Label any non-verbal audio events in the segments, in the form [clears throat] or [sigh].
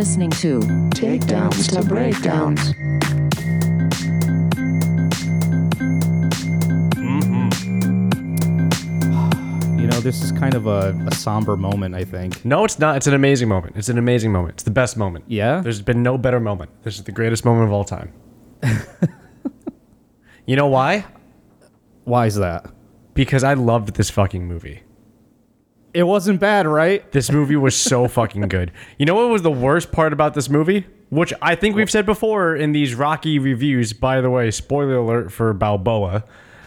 You are listening to Takedowns to breakdowns. Mm-hmm. You know, this is kind of a, a somber moment, I think. No, it's not. It's an amazing moment. It's an amazing moment. It's the best moment. Yeah? There's been no better moment. This is the greatest moment of all time. [laughs] you know why? Why is that? Because I loved this fucking movie. It wasn't bad, right? This movie was so [laughs] fucking good. You know what was the worst part about this movie? Which I think we've said before in these Rocky reviews. By the way, spoiler alert for Balboa,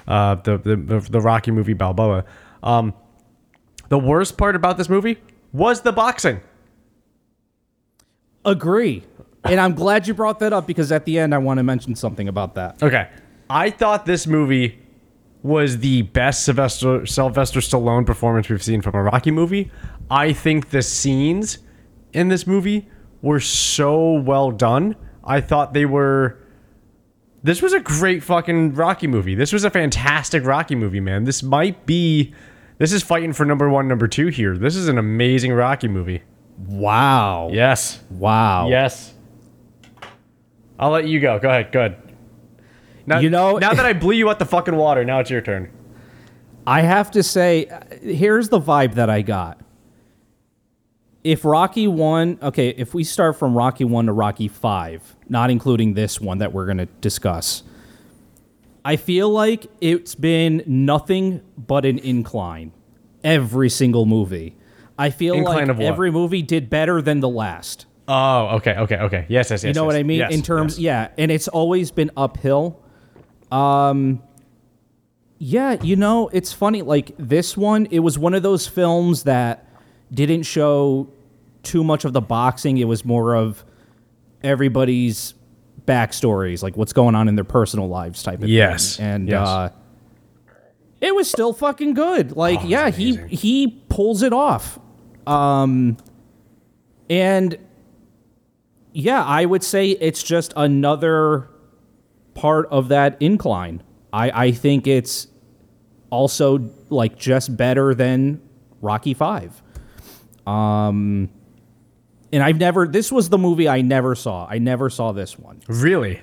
uh, the, the the the Rocky movie Balboa. Um, the worst part about this movie was the boxing. Agree. And I'm glad you brought that up because at the end I want to mention something about that. Okay, I thought this movie was the best Sylvester Sylvester Stallone performance we've seen from a Rocky movie. I think the scenes in this movie were so well done. I thought they were. This was a great fucking Rocky movie. This was a fantastic Rocky movie, man. This might be. This is fighting for number one, number two here. This is an amazing Rocky movie. Wow. Yes. Wow. Yes. I'll let you go. Go ahead. Go ahead. Now, You know- now that I [laughs] blew you out the fucking water, now it's your turn. I have to say, here's the vibe that I got. If Rocky 1, okay, if we start from Rocky 1 to Rocky 5, not including this one that we're going to discuss, I feel like it's been nothing but an incline every single movie. I feel Incline like every movie did better than the last. Oh, okay, okay, okay. Yes, yes, yes. You know yes, what I mean? yes, In terms, yes. yeah, and it's always been uphill. Um, yeah, you know, it's funny. Like this one, it was one of those films that didn't show too much of the boxing. It was more of everybody's backstories, like what's going on in their personal lives, type of Yes, thing. And yes. uh, it was still fucking good. Like, yeah, he he pulls it off. Um, and yeah, I would say it's just another part of that incline. I, I think it's also like just better than Rocky Five. Um, and I've never. This was the movie I never saw. I never saw this one. Really?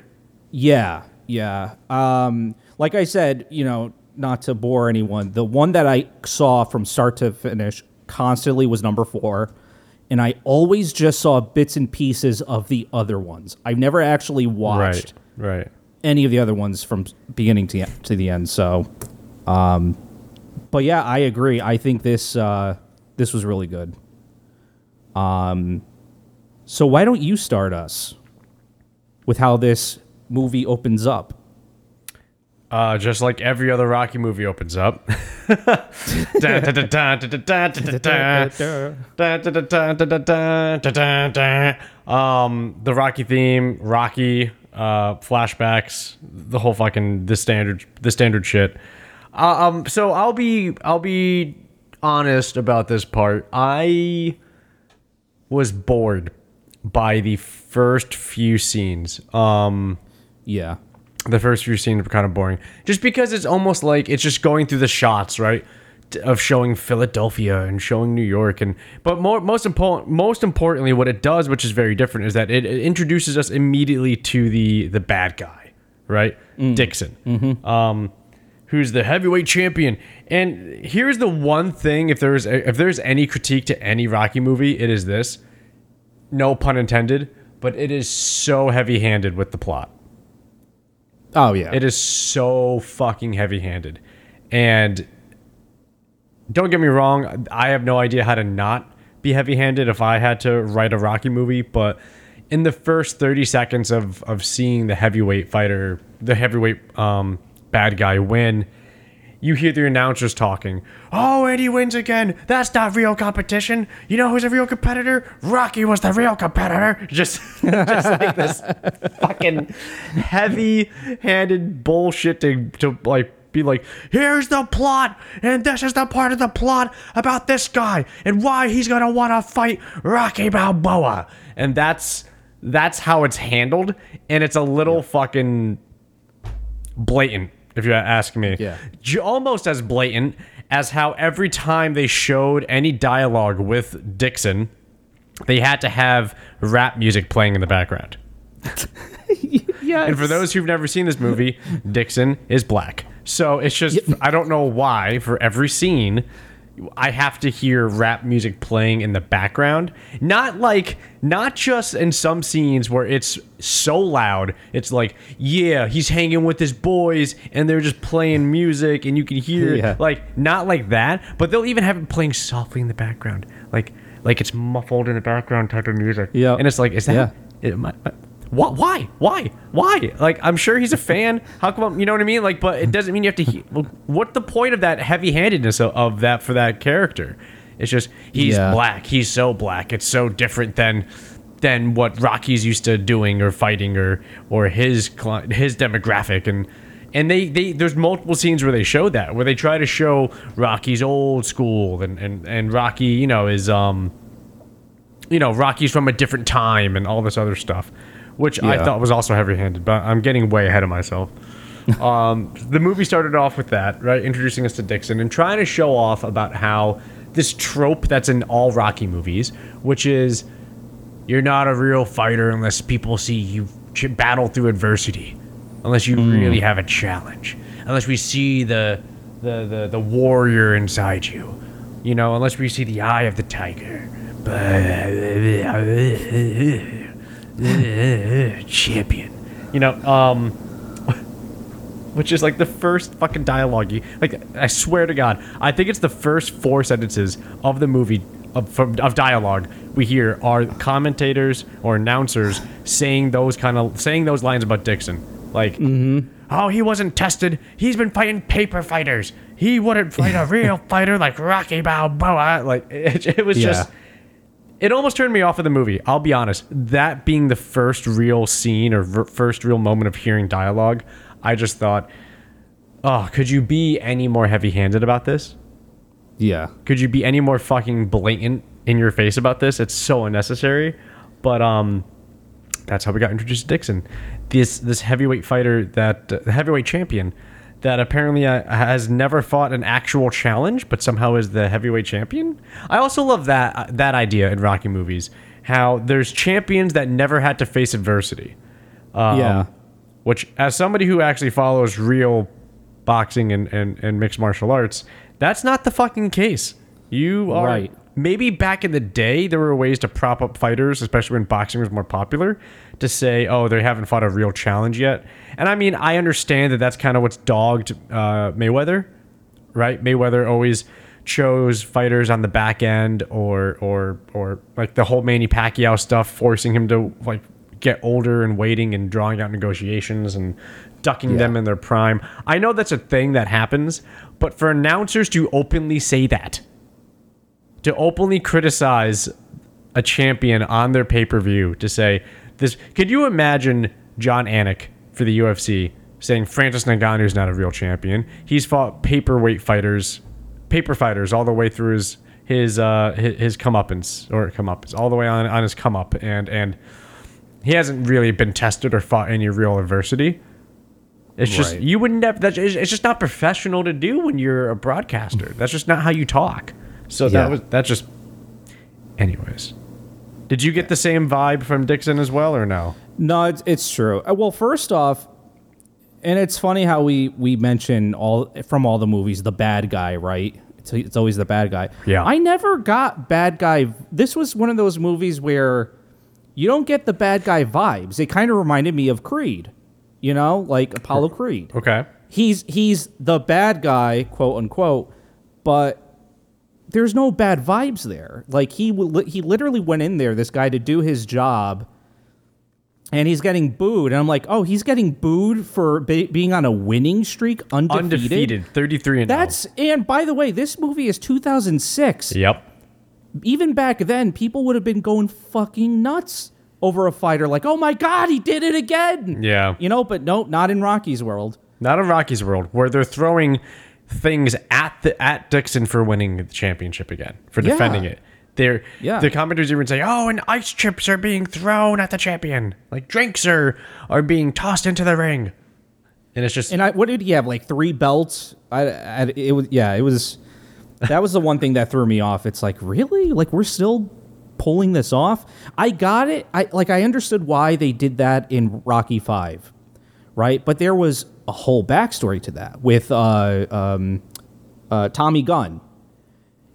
Yeah, yeah. Um, like I said, you know, not to bore anyone, the one that I saw from start to finish constantly was number four, and I always just saw bits and pieces of the other ones. I've never actually watched Right, right. Any of the other ones from beginning to to the end. So, um, but yeah, I agree. I think this uh, this was really good. Um, so why don't you start us with how this movie opens up? Uh, just like every other Rocky movie opens up. Um, the Rocky theme, Rocky, uh, flashbacks, the whole fucking the standard, the standard shit. Uh, um, so I'll be, I'll be honest about this part. I was bored by the first few scenes. Um, Yeah, the first few scenes were kind of boring just because it's almost like it's just going through the shots right of showing Philadelphia and showing New York and but more most important most importantly what it does which is very different is that it, it introduces us immediately to the the bad guy right? Dixon. Um who's the heavyweight champion. And here's the one thing if there's if there's any critique to any Rocky movie it is this. No pun intended but it is so heavy-handed with the plot. Oh yeah. it is so fucking heavy handed. And don't get me wrong, I have no idea how to not be heavy handed if I had to write a Rocky movie, but in the first 30 seconds of, of seeing the heavyweight fighter, the heavyweight um, bad guy win, you hear the announcers talking. Oh, and he wins again. That's not real competition. You know who's a real competitor? Rocky was the real competitor. [laughs] Just, just like this [laughs] fucking heavy-handed bullshit to to like be like, here's the plot, and this is the part of the plot about this guy and why he's gonna want to fight Rocky Balboa, and that's that's how it's handled, and it's a little fucking blatant, if you ask me. Yeah. Almost as blatant as how every time they showed any dialogue with Dixon, they had to have rap music playing in the background. [laughs] yeah. And for those who've never seen this movie, Dixon is black. So it's just I don't know why for every scene I have to hear rap music playing in the background. Not like not just in some scenes where it's so loud. It's like, yeah, he's hanging with his boys and they're just playing music and you can hear Yeah. like not like that, but they'll even have it playing softly in the background. Like like it's muffled in the background type of music. Yeah. And it's like, is that Yeah. it, my, my- why, why? Why? Why? Like, I'm sure he's a fan. How come? You know what I mean? Like, but it doesn't mean you have to. He- what the point of that heavy-handedness of, of that for that character? It's just he's Yeah. black. He's so black. It's so different than than what Rocky's used to doing or fighting or or his his demographic and. And they, they there's multiple scenes where they show that where they try to show Rocky's old school and, and, and Rocky you know is um you know, Rocky's from a different time and all this other stuff, which I thought was also heavy handed, but I'm getting way ahead of myself. [laughs] um, the movie started off with that, right? Introducing us to Dixon and trying to show off about how this trope that's in all Rocky movies, which is you're not a real fighter unless people see you ch- battle through adversity, unless you really have a challenge, unless we see the, the, the, the warrior inside you, you know, unless we see the eye of the tiger. [laughs] Champion. You know, um, [laughs] which is like the first fucking dialogue. You, like, I swear to God, I think it's the first four sentences of the movie of, from, of dialogue we hear are commentators or announcers saying those kind of saying those lines about Dixon. Like, oh, he wasn't tested. He's been fighting paper fighters. He wouldn't fight a [laughs] real fighter like Rocky Balboa. Like, [laughs] it, it was Yeah. just it almost turned me off of the movie. I'll be honest. That being the first real scene or ver- first real moment of hearing dialogue, I just thought, oh, could you be any more heavy handed about this? yeah. Could you be any more fucking blatant in your face about this? It's so unnecessary. But um, that's how we got introduced to Dixon, this this heavyweight fighter that uh, heavyweight champion that apparently uh, has never fought an actual challenge, but somehow is the heavyweight champion. I also love that uh, that idea in Rocky movies. How there's champions that never had to face adversity. Um, yeah. Which, as somebody who actually follows real boxing and, and, and mixed martial arts, that's not the fucking case. You are Right. Maybe back in the day there were ways to prop up fighters, especially when boxing was more popular, to say, oh, they haven't fought a real challenge yet. And I mean, I understand that that's kind of what's dogged uh, Mayweather, right? Mayweather always chose fighters on the back end or or or like the whole Manny Pacquiao stuff forcing him to like get older and waiting and drawing out negotiations and ducking them in their prime. I know that's a thing that happens, but for announcers to openly say that, to openly criticize a champion on their pay-per-view to say this could you imagine Jon Anik for the UFC saying Francis Ngannou is not a real champion. He's fought paperweight fighters, paper fighters all the way through his his uh his, his comeuppance or comeuppance all the way on on his come up and and he hasn't really been tested or fought any real adversity. It's just Right. you would never. That's it's just not professional to do when you're a broadcaster. That's just not how you talk. So Yeah. that was that just. Anyways, did you get the same vibe from Dixon as well, or no? No, it's, it's true. Uh, Well, first off, and it's funny how we we mention all from all the movies the bad guy, right? It's, it's always the bad guy. Yeah. I never got bad guy. This was one of those movies where you don't get the bad guy vibes. It kind of reminded me of Creed, you know, like Apollo Creed. Okay. He's he's the bad guy, quote unquote, but there's no bad vibes there. Like he will- he literally went in there, this guy, to do his job, and he's getting booed. And I'm like, oh, he's getting booed for be- being on a winning streak, undefeated. Undefeated, thirty-three and oh. That's and by the way, this movie is 2006. Yep. Even back then, people would have been going fucking nuts over a fighter like, oh my god, he did it again. Yeah. You know, but no, not in Rocky's world. Not in Rocky's world, where they're throwing things at the at Dixon for winning the championship again, for Yeah. defending it. They're Yeah. the commentators even say, "Oh, and ice chips are being thrown at the champion, like drinks are are being tossed into the ring," and it's just And I, what did he have? Like three belts? I, I it was yeah, it was. That was the one thing that threw me off. It's like really, like we're still pulling this off. I got it. I like I understood why they did that in Rocky Five, right? But there was a whole backstory to that with uh, um, uh, Tommy Gunn.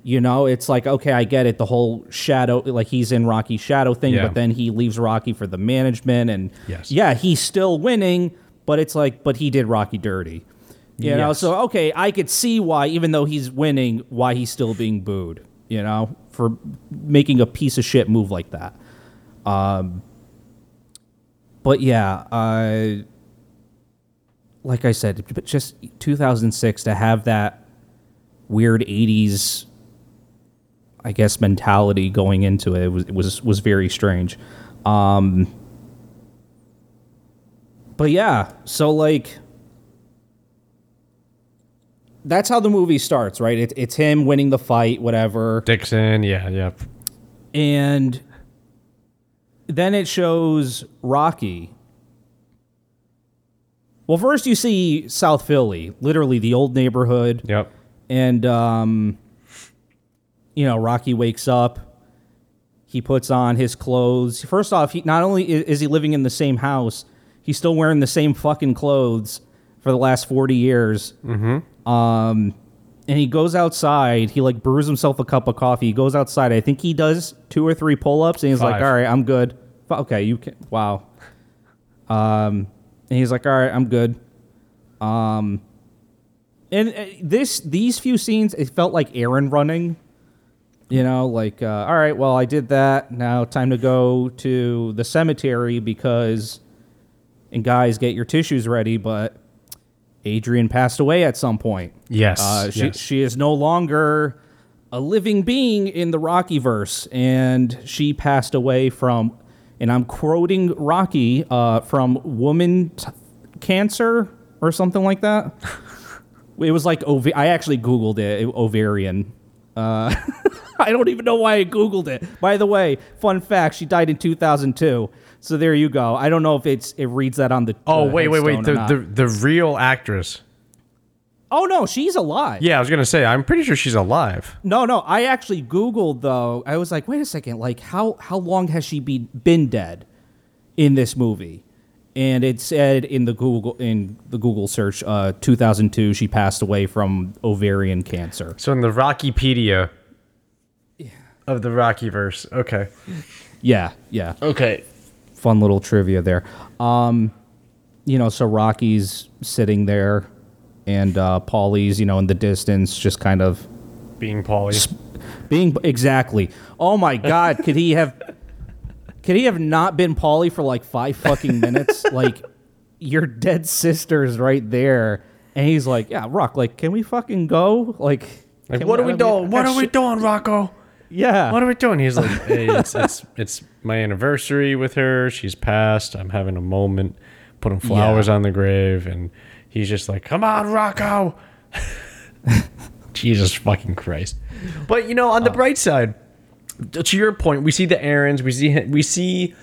You know, it's like okay, I get it. The whole shadow, like he's in Rocky's shadow thing, Yeah. but then he leaves Rocky for the management, and Yes. yeah, he's still winning, but it's like, but he did Rocky dirty. You know, so okay, I could see why, even though he's winning, why he's still being booed. You know, for making a piece of shit move like that. Um, but yeah, uh, like I said, but just 2006 to have that weird 80s, I guess, mentality going into it was was was very strange. Um, but yeah, so like that's how the movie starts, right? It, it's him winning the fight, whatever, Dixon, yeah, yeah. and then it shows Rocky. Well, first you see South Philly, literally the old neighborhood, Yep. and um, you know Rocky wakes up. He puts on his clothes. First off, he not only is he living in the same house, he's still wearing the same fucking clothes for the last forty years. Mm-hmm. Um, and he goes outside. He like brews himself a cup of coffee. He goes outside. I think he does two or three pull ups, and he's like, "All right, I'm good." Okay, you can. Wow. Um, and he's like, "All right, I'm good." Um, and uh, this these few scenes, it felt like Aaron running. You know, like, uh, all right, well, I did that. Now time to go to the cemetery because, and guys, get your tissues ready. But Adrian passed away at some point. Yes. Uh, she, yes. she is no longer a living being in the Rocky verse, and she passed away from, and I'm quoting Rocky uh, from woman t- cancer or something like that. it was like ov- I actually googled it, ovarian. Uh, [laughs] I don't even know why I googled it. By the way, fun fact: she died in 2002. So there you go. I don't know if it's it reads that on the. oh uh, wait, wait, wait. The, the the real actress. Oh no, she's alive. Yeah, I was gonna say. I'm pretty sure she's alive. No, no. I actually Googled though. I was like, wait a second. Like, how how long has she be, been dead in this movie? And it said in the Google in the Google search, uh, 2002, she passed away from ovarian cancer. So in the Rockypedia yeah. of the Rockyverse. Okay. Yeah, yeah. Okay. Fun little trivia there. Um, you know, so Rocky's sitting there, and uh, Paulie's, you know, in the distance, just kind of Being Paulie. Being exactly. Oh my God! could he have? Could he have not been Paulie for like five fucking minutes? [laughs] like, your dead sister's right there, and he's like, "Yeah, Rock. Like, can we fucking go? Like, Like, can what are we I mean, doing? What that are we doing, Rocco? Yeah. What are we doing? He's like, [laughs] hey, it's, it's it's my anniversary with her. She's passed. I'm having a moment, putting flowers on the grave, and he's just like, "Come on, Rocco." [laughs] Jesus fucking Christ! But you know, on the bright side, to your point, we see the errands. We see we see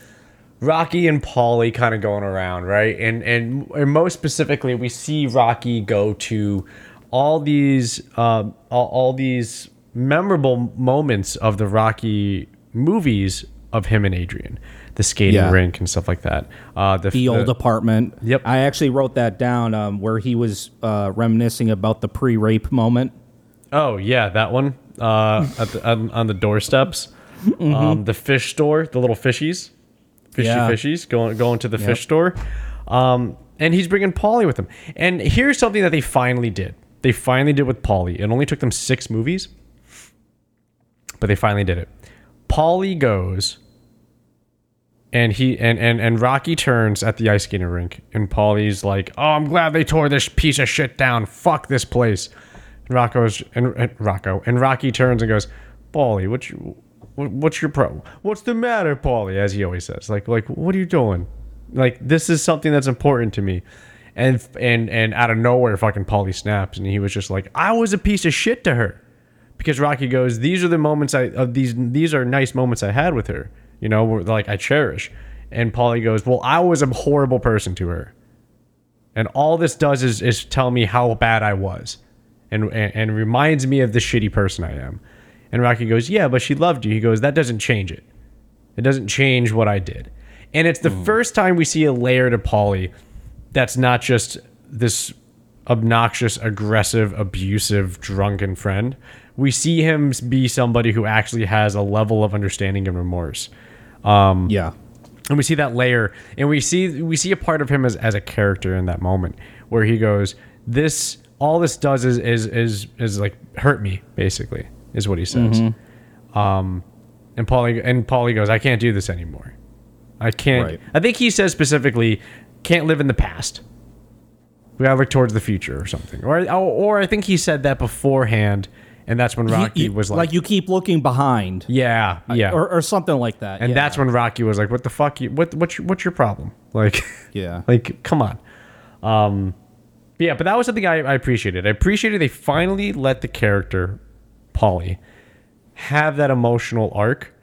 Rocky and Paulie kind of going around, right? And, and and most specifically, we see Rocky go to all these um, all, all these memorable moments of the Rocky movies of him and Adrian, the skating Yeah. rink and stuff like that. Uh, the, the old apartment. Yep. I actually wrote that down um, where he was uh, reminiscing about the pre-rape moment. Oh yeah, that one uh, at the, on, on the doorsteps. Um, the fish store, the little fishies, fishy Yeah. fishies, going going to the fish store, um, and he's bringing Paulie with him. And here's something that they finally did. They finally did with Paulie. It only took them six movies, but they finally did it. Paulie goes, and he and and and Rocky turns at the ice skating rink, and Paulie's like, "Oh, I'm glad they tore this piece of shit down. Fuck this place." And Rocco's and, and Rocco and Rocky turns and goes, "Paulie, what's your, what, what's your pro? What's the matter, Paulie?" As he always says, like, like, what are you doing? Like, this is something that's important to me. And and and out of nowhere, fucking Paulie snaps, and he was just like, "I was a piece of shit to her." because Rocky goes, "These are the moments I of these these are nice moments I had with her, you know, like I cherish." And Paulie goes, "Well, I was a horrible person to her, and all this does is is tell me how bad I was, and and, and reminds me of the shitty person I am." And Rocky goes, "Yeah, but she loved you." He goes, "That doesn't change it." It doesn't change what I did. And it's the Hmm. first time we see a layer to Paulie that's not just this obnoxious, aggressive, abusive, drunken friend. We see him be somebody who actually has a level of understanding and remorse. Yeah. And we see that layer and we see we see a part of him as, as a character in that moment where he goes, This all this does is is is, is like hurt me, basically, is what he says. Um and Paulie and Paulie goes, I can't do this anymore. I can't Right. I think he says specifically, can't live in the past. We gotta look towards the future or something. Or or, or I think he said that beforehand, and that's when Rocky was like, like you keep looking behind. Yeah, yeah. Or, or something like that. and yeah. that's when Rocky was like, "What the fuck? You what? What's your, what's your problem? [laughs] Like, Yeah. like come on." Um, yeah, but that was something I, I appreciated. I appreciated they finally let the character Paulie have that emotional arc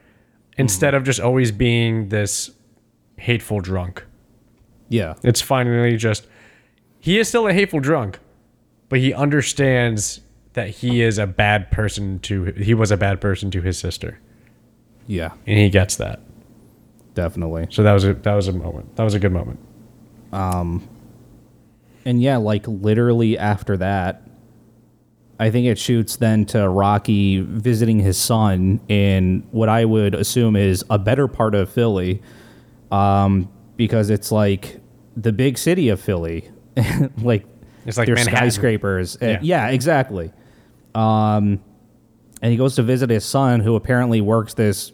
instead of just always being this hateful drunk. Yeah. It's finally just he is still a hateful drunk, but he understands that he is a bad person to he was a bad person to his sister, Yeah. and he gets that. Definitely. So that was a that was a moment. That was a good moment. Um and yeah, like literally after that, I think it shoots then to Rocky visiting his son in what I would assume is a better part of Philly, um, because it's like the big city of Philly, [laughs] like It's like Manhattan. skyscrapers. Uh, Yeah. yeah, exactly. Um, and he goes to visit his son, who apparently works this.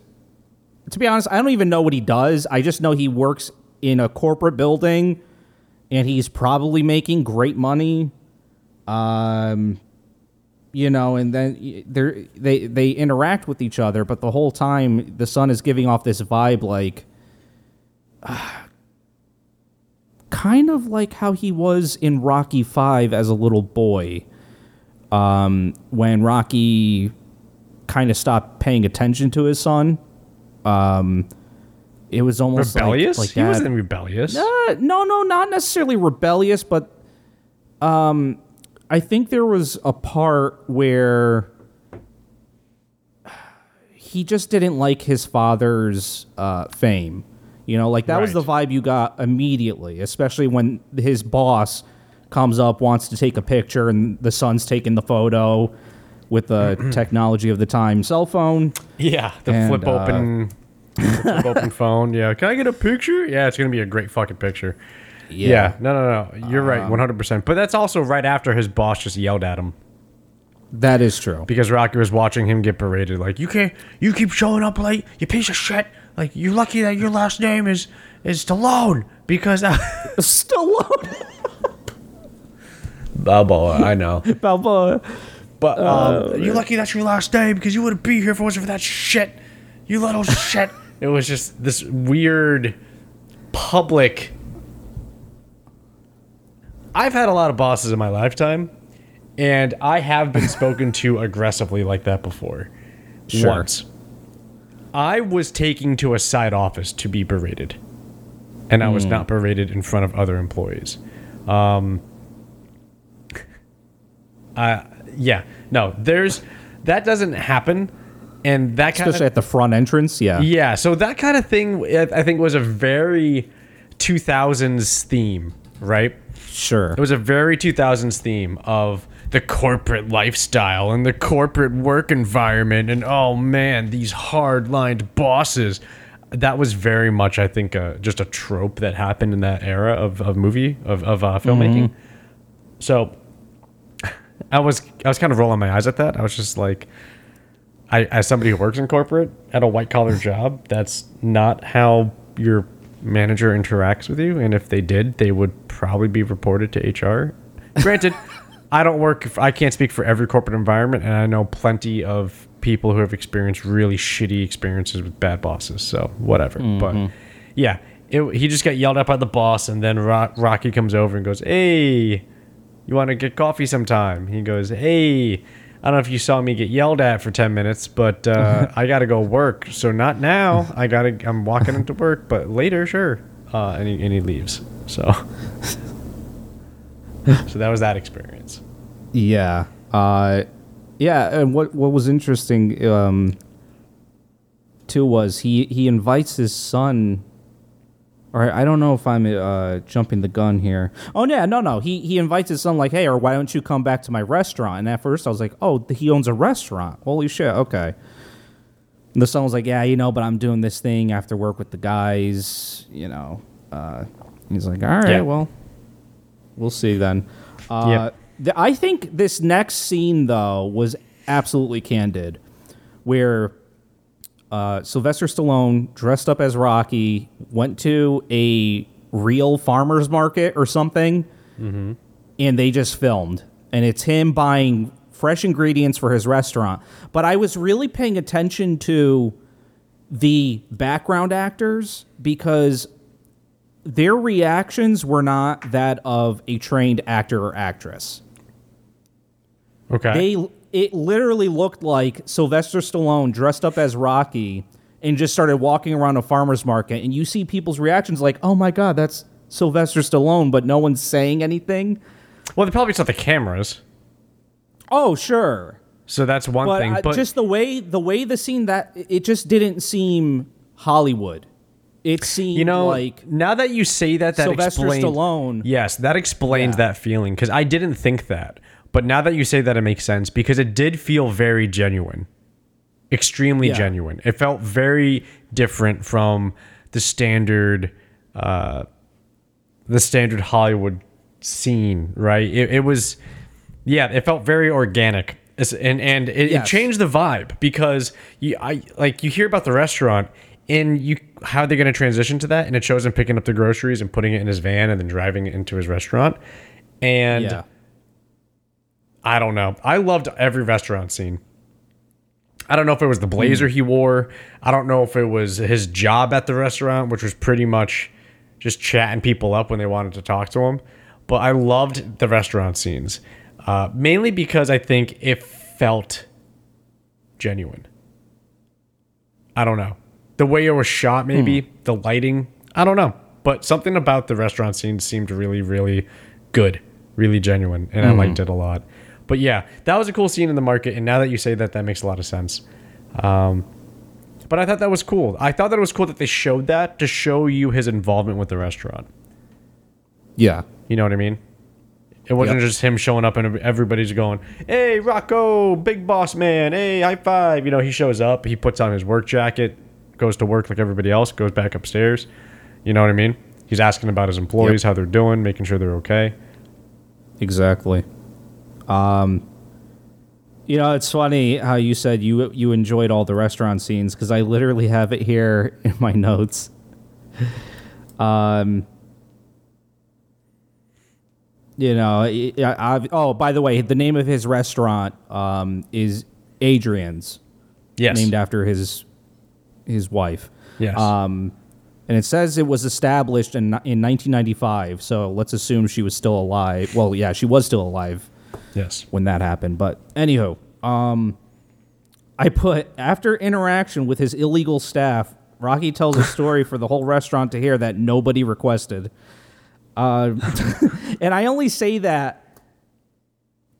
To be honest, I don't even know what he does. I just know he works in a corporate building, and he's probably making great money. Um, you know, and then they they they interact with each other, but the whole time the son is giving off this vibe like. Kind of like how he was in Rocky Five as a little boy, um, when Rocky kind of stopped paying attention to his son. Um, it was almost Rebellious? Like, he that. wasn't rebellious. Uh, no, no, not necessarily rebellious, but um, I think there was a part where he just didn't like his father's uh, fame. You know, like that was the vibe you got immediately, especially when his boss comes up, wants to take a picture, and the son's taking the photo with the [clears throat] technology of the time cell phone. Yeah, the And, flip uh, open, flip open phone. Yeah, can I get a picture? Yeah, it's gonna be a great fucking picture. Yeah, no, no, no. You're right, Um, 100. percent But that's also right after his boss just yelled at him That is true. because Rocky was watching him get berated. Like, you can't, you keep showing up late, you piece of shit. Like, you're lucky that your last name is is Stallone because. [laughs] Stallone, [laughs] Balboa, I know. [laughs] Balboa. But um, you're lucky that's your last name because you wouldn't be here if it wasn't for that shit. You little shit. It was just this weird public. I've had a lot of bosses in my lifetime, and I have been spoken to aggressively like that before. Sure. Once. I was taken to a side office to be berated, and I was hmm. not berated in front of other employees. Um, [laughs] yeah, no, there's that doesn't happen, and that kind especially of at the front entrance. Yeah, yeah. So that kind of thing, I I think, was a very 2000s theme, right? sure. It was a very 2000s theme of the corporate lifestyle and the corporate work environment, and oh man, these hard-lined bosses. That was very much, I think, uh, just a trope that happened in that era of, of movie of of uh, filmmaking. So I was I was kind of rolling my eyes at that. I was just like, I as somebody who works in corporate at a white collar job, that's not how your manager interacts with you. And if they did, they would probably be reported to HR. Granted, I don't work. I can't speak for every corporate environment, and I know plenty of people who have experienced really shitty experiences with bad bosses. So whatever. But yeah, it, he just got yelled at by the boss, and then Ro- Rocky comes over and goes, "Hey." you want to get coffee sometime? He goes, hey, I don't know if you saw me get yelled at for 10 minutes, but uh, [laughs] I got to go work. So not now. I got to, I'm walking into work, but later, sure. Uh, and, he, and he leaves. So, [laughs] so that was that experience. Yeah. Uh, yeah. And what what was interesting um, too was he he invites his son. Or I don't know if I'm uh, jumping the gun here. Oh yeah, no, no. He he invites his son like, hey, or why don't you come back to my restaurant? And at first I was like, oh, he owns a restaurant. Holy shit. Okay. And the son was like, yeah, you know, but I'm doing this thing after work with the guys. You know. Uh, he's like, all right, Yeah. well, we'll see then. Uh, Yep. The, I think this next scene though was absolutely candid, where uh, Sylvester Stallone dressed up as Rocky went to a real farmers market or something, and they just filmed, and it's him buying fresh ingredients for his restaurant. But I was really paying attention to the background actors because their reactions were not that of a trained actor or actress. Okay. They it literally looked like Sylvester Stallone dressed up as Rocky and just started walking around a farmer's market and you see people's reactions like, "Oh my god, that's Sylvester Stallone," but no one's saying anything. well, they probably saw the cameras, Oh, sure. so that's one But, thing. uh, But just the way the way the scene that it just didn't seem Hollywood. It seemed you know, like now that you say that, that Sylvester explains, Stallone. Yes, that explains Yeah. that feeling because I didn't think that. But now that you say that, it makes sense because it did feel very genuine, extremely Yeah. genuine. It felt very different from the standard, uh, the standard Hollywood scene, right? It, it was, yeah, it felt very organic, and and it, it changed the vibe because you, I like you hear about the restaurant. And you, how they're going to transition to that, and it shows him picking up the groceries and putting it in his van, and then driving it into his restaurant. And yeah. I don't know. I loved every restaurant scene. I don't know if it was the hmm. blazer he wore. I don't know if it was his job at the restaurant, which was pretty much just chatting people up when they wanted to talk to him. But I loved the restaurant scenes, uh, mainly because I think it felt genuine. I don't know. The way it was shot, maybe, hmm. the lighting, I don't know. But something about the restaurant scene seemed really, really good, really genuine, and I hmm. liked it a lot. But yeah, that was a cool scene in the market, and now that you say that, that makes a lot of sense. Um, but I thought that was cool. I thought that it was cool that they showed that to show you his involvement with the restaurant. Yeah. You know what I mean? It wasn't Yep. just him showing up and everybody's going, "Hey, Rocco, big boss man! Hey, high five! You know, he shows up, he puts on his work jacket, goes to work like everybody else, goes back upstairs. You know what I mean? He's asking about his employees, how they're doing, making sure they're okay. Exactly. Um, you know, it's funny how you said you you enjoyed all the restaurant scenes because I literally have it here [laughs] in my notes. Um, you know, I, I, oh, by the way, the name of his restaurant um, is Adrian's, Yes. named after his his wife. yes. Um, and it says it was established in in 1995. So let's assume she was still alive. Well, yeah, she was still alive yes. when that happened. But anywho, um, I put after interaction with his illegal staff, Rocky tells a [laughs] story for the whole restaurant to hear that nobody requested. Uh, [laughs] and I only say that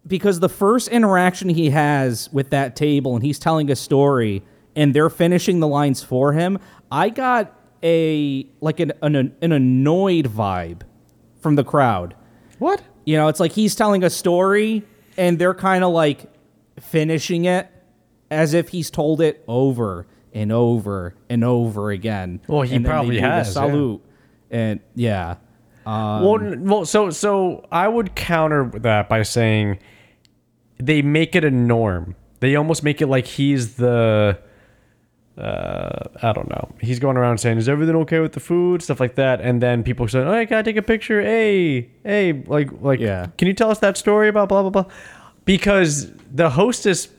because the first interaction he has with that table and he's telling a story and they're finishing the lines for him, I got a like an an, an annoyed vibe from the crowd. What? You know, it's like he's telling a story and they're kind of like finishing it as if he's told it over and over and over again. Well, he And probably has, yeah. Salute. And yeah. Um, well, well, so so I would counter that by saying they make it a norm. They almost make it like he's the uh, I don't know. He's going around saying, "Is everything okay with the food?" Stuff like that, and then people say, "Oh, I gotta take a picture." Hey, hey, like, like, Yeah. Can you tell us that story about blah blah blah? Because the hostess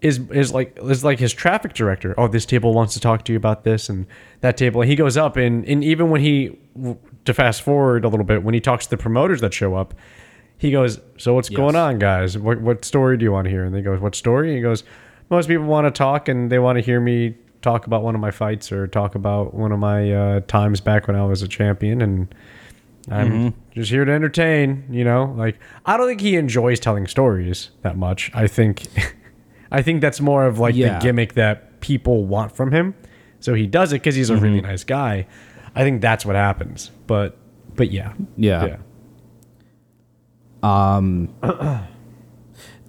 is is like is like his traffic director. Oh, this table wants to talk to you about this and that table. And he goes up and and even when he to fast forward a little bit, when he talks to the promoters that show up, he goes, "So what's going on, guys? What what story do you want to hear?" And they goes, "What story?" And he goes, "Most people want to talk and they want to hear me talk about one of my fights or talk about one of my uh, times back when I was a champion and." I'm just here to entertain, you know. Like I don't think he enjoys telling stories that much. I think, [laughs] I think that's more of like Yeah. the gimmick that people want from him. So he does it because he's a really Mm-hmm. nice guy. I think that's what happens. But but yeah, Yeah. [clears throat]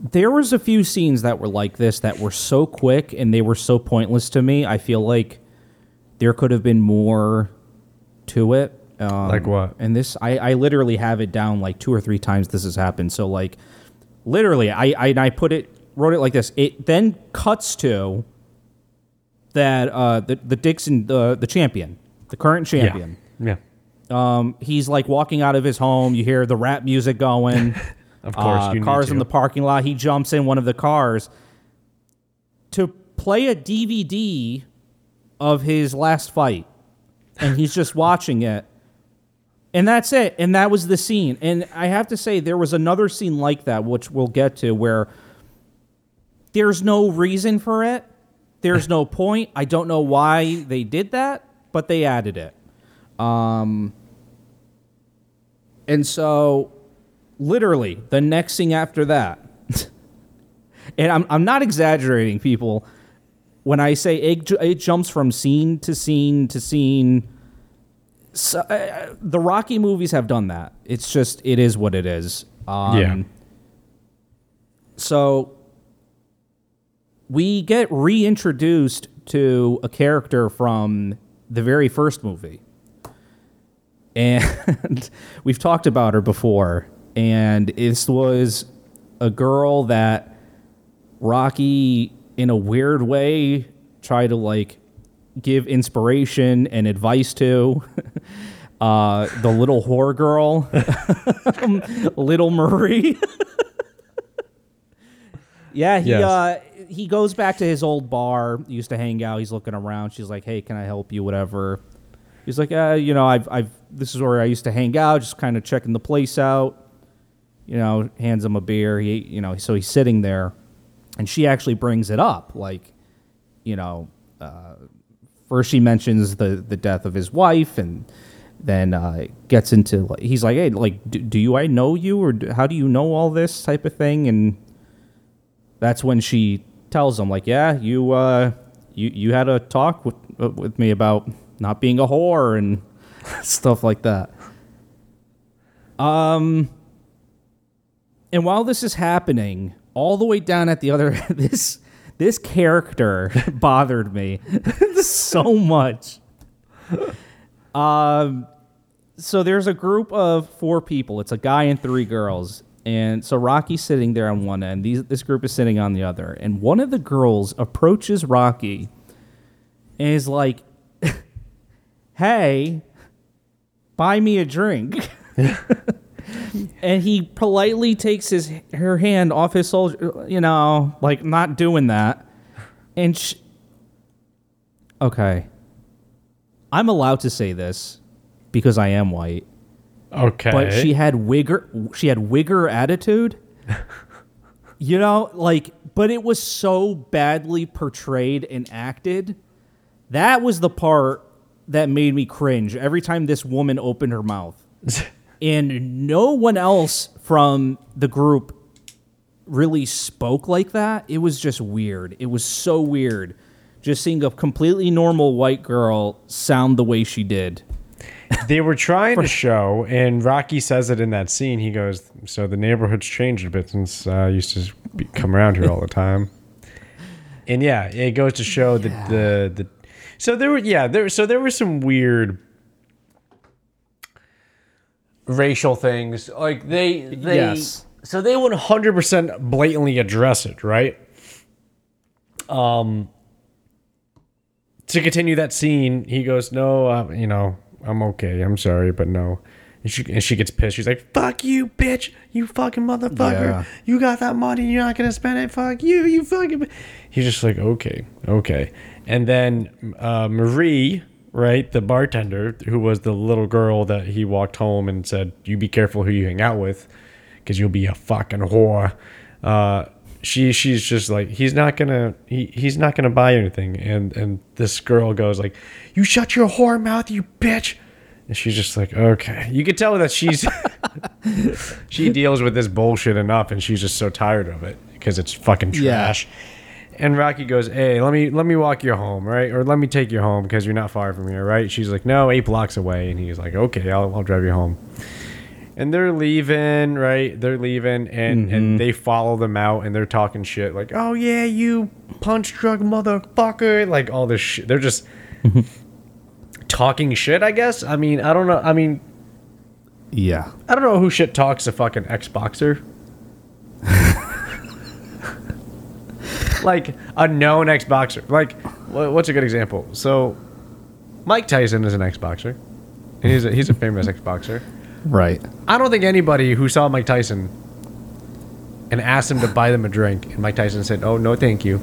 there was a few scenes that were like this that were so quick and they were so pointless to me. I feel like there could have been more to it. Um, Like what? And this, I, I literally have it down like two or three times. This has happened. So like, literally, I, I, I put it, wrote it like this. It then cuts to that uh, the the Dixon the the champion, the current champion. yeah, champion. yeah. Um, he's like walking out of his home. You hear the rap music going. [laughs] Of course, Uh, cars in the parking lot. He jumps in one of the cars to play a DVD of his last fight, and he's just watching it. And that's it. And that was the scene. And I have to say, there was another scene like that, which we'll get to, where there's no reason for it. There's no point. I don't know why they did that, but they added it. Um, and so, literally, the next thing after that, [laughs] and I'm, I'm not exaggerating, people, when I say it, it jumps from scene to scene to scene. So, uh, the Rocky movies have done that. It's just, it is what it is. Um, Yeah. So, we get reintroduced to a character from the very first movie. And [laughs] we've talked about her before. And this was a girl that Rocky, in a weird way, tried to like give inspiration and advice to. [laughs] Uh, the little whore girl, [laughs] little Marie. [laughs] Yeah, he Yes. uh he goes back to his old bar. He used to hang out. He's looking around. She's like, "Hey, can I help you? Whatever." He's like, "Uh, you know, I've I've this is where I used to hang out, just kind of checking the place out." You know, hands him a beer. He, you know, so he's sitting there, and she actually brings it up, like, you know, uh, first she mentions the the death of his wife, and then uh, gets into like he's like, "Hey, like, do, do you I know you, or do, how do you know all this type of thing?" And that's when she tells him like yeah you uh you you had a talk with uh, with me about not being a whore and [laughs] stuff like that um and while this is happening all the way down at the other [laughs] this this character [laughs] bothered me [laughs] so much um so there's a group of four people. It's a guy and three girls. And so Rocky's sitting there on one end. These, this group is sitting on the other. And one of the girls approaches Rocky and is like, Hey, buy me a drink. And he politely takes his her hand off his soldier, you know, like not doing that. And sh- okay, I'm allowed to say this because I am white, Okay. but she had wigger she had wigger attitude. [laughs] you know, like but it was so badly portrayed and acted. That was the part that made me cringe every time this woman opened her mouth. [laughs] and no one else from the group really spoke like that. It was just weird. It was so weird just seeing a completely normal white girl sound the way she did. they were trying to show, and Rocky says it in that scene. He goes, "So the neighborhood's changed a bit since uh, I used to be, come around here all the time." And yeah, it goes to show that the the so there were yeah there so there were some weird racial things like they they Yes. so they would 100% blatantly address it right um to continue that scene, he goes, "No, uh, you know, I'm okay. I'm sorry, but no." And she and she gets pissed. She's like, "Fuck you, bitch! You fucking motherfucker! Yeah. You got that money. You're not gonna spend it. Fuck you! You fucking." He's just like, "Okay, okay." And then uh, Marie, right, the bartender, who was the little girl that he walked home and said, "You be careful who you hang out with, because you'll be a fucking whore." Uh, she she's just like he's not gonna he, he's not gonna buy anything. And and this girl goes like you shut your whore mouth you bitch. And she's just like okay. You can tell that she's [laughs] she deals with this bullshit enough and she's just so tired of it because it's fucking Yeah. And Rocky goes, "Hey, let me let me walk you home, right? Or let me take you home because you're not far from here, right?" She's like, "No, eight blocks away," and he's like, "Okay, I'll, I'll drive you home." And they're leaving, right? They're leaving, and and mm-hmm. they follow them out, and they're talking shit like, "Oh yeah, you punch drug motherfucker!" Like all this shit. They're just [laughs] talking shit. I guess. I mean, I don't know. I mean, Yeah. I don't know who shit talks a fucking Xboxer. [laughs] like a known Xboxer. Like, what's a good example? So, Mike Tyson is an Xboxer. And he's a, he's a famous [laughs] Xboxer. Right. I don't think anybody who saw Mike Tyson and asked him to buy them a drink, and Mike Tyson said, "Oh no, thank you,"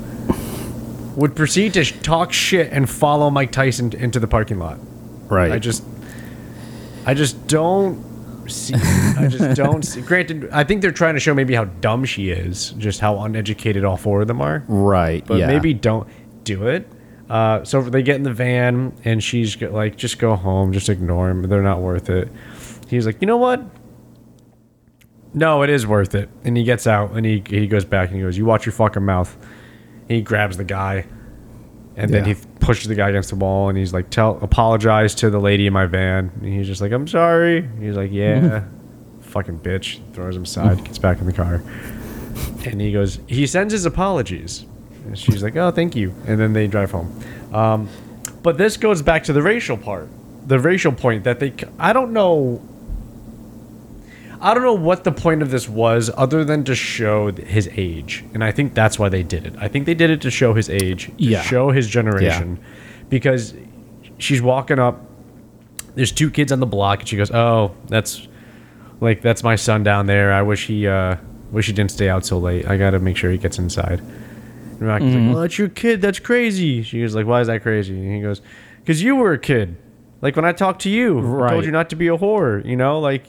would proceed to talk shit and follow Mike Tyson into the parking lot. Right. I just, I just don't see. I just [laughs] don't see. Granted, I think they're trying to show maybe how dumb she is, just how uneducated all four of them are. right. But yeah. maybe don't do it. Uh, so they get in the van, and she's like, "Just go home. Just ignore them. They're not worth it." He's like, "You know what? No, it is worth it." And he gets out, and he he goes back, and he goes, "You watch your fucking mouth." he grabs the guy, and then Yeah. he pushes the guy against the wall, and he's like, "Tell, apologize to the lady in my van." And he's just like, "I'm sorry." He's like, "Yeah." [laughs] Fucking bitch. Throws him aside, gets back in the car. And he goes, he sends his apologies. And she's like, oh, thank you. And then they drive home. Um, but this goes back to the racial part, the racial point that they, I don't know. I don't know what the point of this was other than to show his age. And I think that's why they did it. I think they did it to show his age, to Yeah. show his generation. Because she's walking up, there's two kids on the block, and she goes, oh, that's like that's my son down there. I wish he uh wish he didn't stay out so late. I gotta make sure he gets inside. And Rocky's like, Well, that's your kid, that's crazy. She was like, Why is that crazy? And he goes, Because you were a kid. Like when I talked to you, I told you not to be a whore, you know, like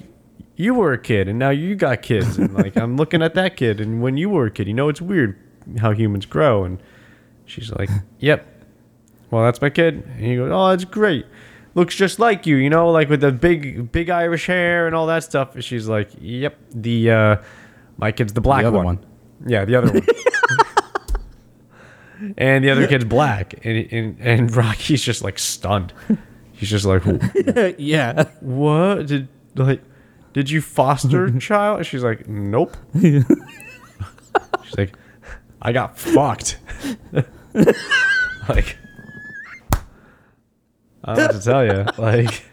you were a kid and now you got kids and like I'm looking at that kid and when you were a kid, you know it's weird how humans grow and she's like, Yep. Well, that's my kid. And he goes, Oh, that's great. Looks just like you, you know, like with the big, big Irish hair and all that stuff. And she's like, "Yep, the uh, my kid's the black other one. one. Yeah, the other one. [laughs] and the other kid's black, and and and Rocky's just like stunned. He's just like, [laughs] yeah. "What did like? Did you foster [laughs] child?" And she's like, "Nope." [laughs] she's like, "I got fucked." [laughs] like. I don't what to tell you. Like,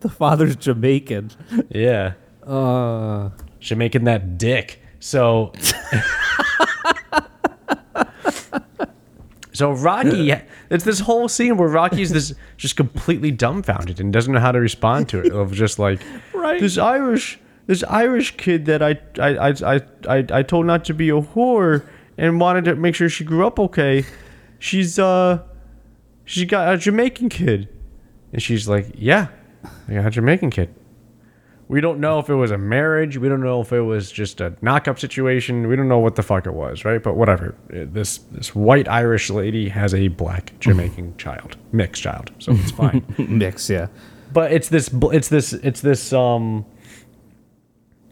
The father's Jamaican. yeah. Uh. Jamaican that dick. So So Rocky it's this whole scene where Rocky's this [laughs] just completely dumbfounded and doesn't know how to respond to it. Of just like Right. this Irish this Irish kid that I I, I I I told not to be a whore and wanted to make sure she grew up okay. She's uh she's got a Jamaican kid. And she's like, Yeah, I got a Jamaican kid. We don't know if it was a marriage. We don't know if it was just a knock-up situation. We don't know what the fuck it was, right? But whatever. Uh, This this white Irish lady has a black Jamaican child, mixed child, so it's fine. [laughs] Mix, yeah. but it's this it's this it's this um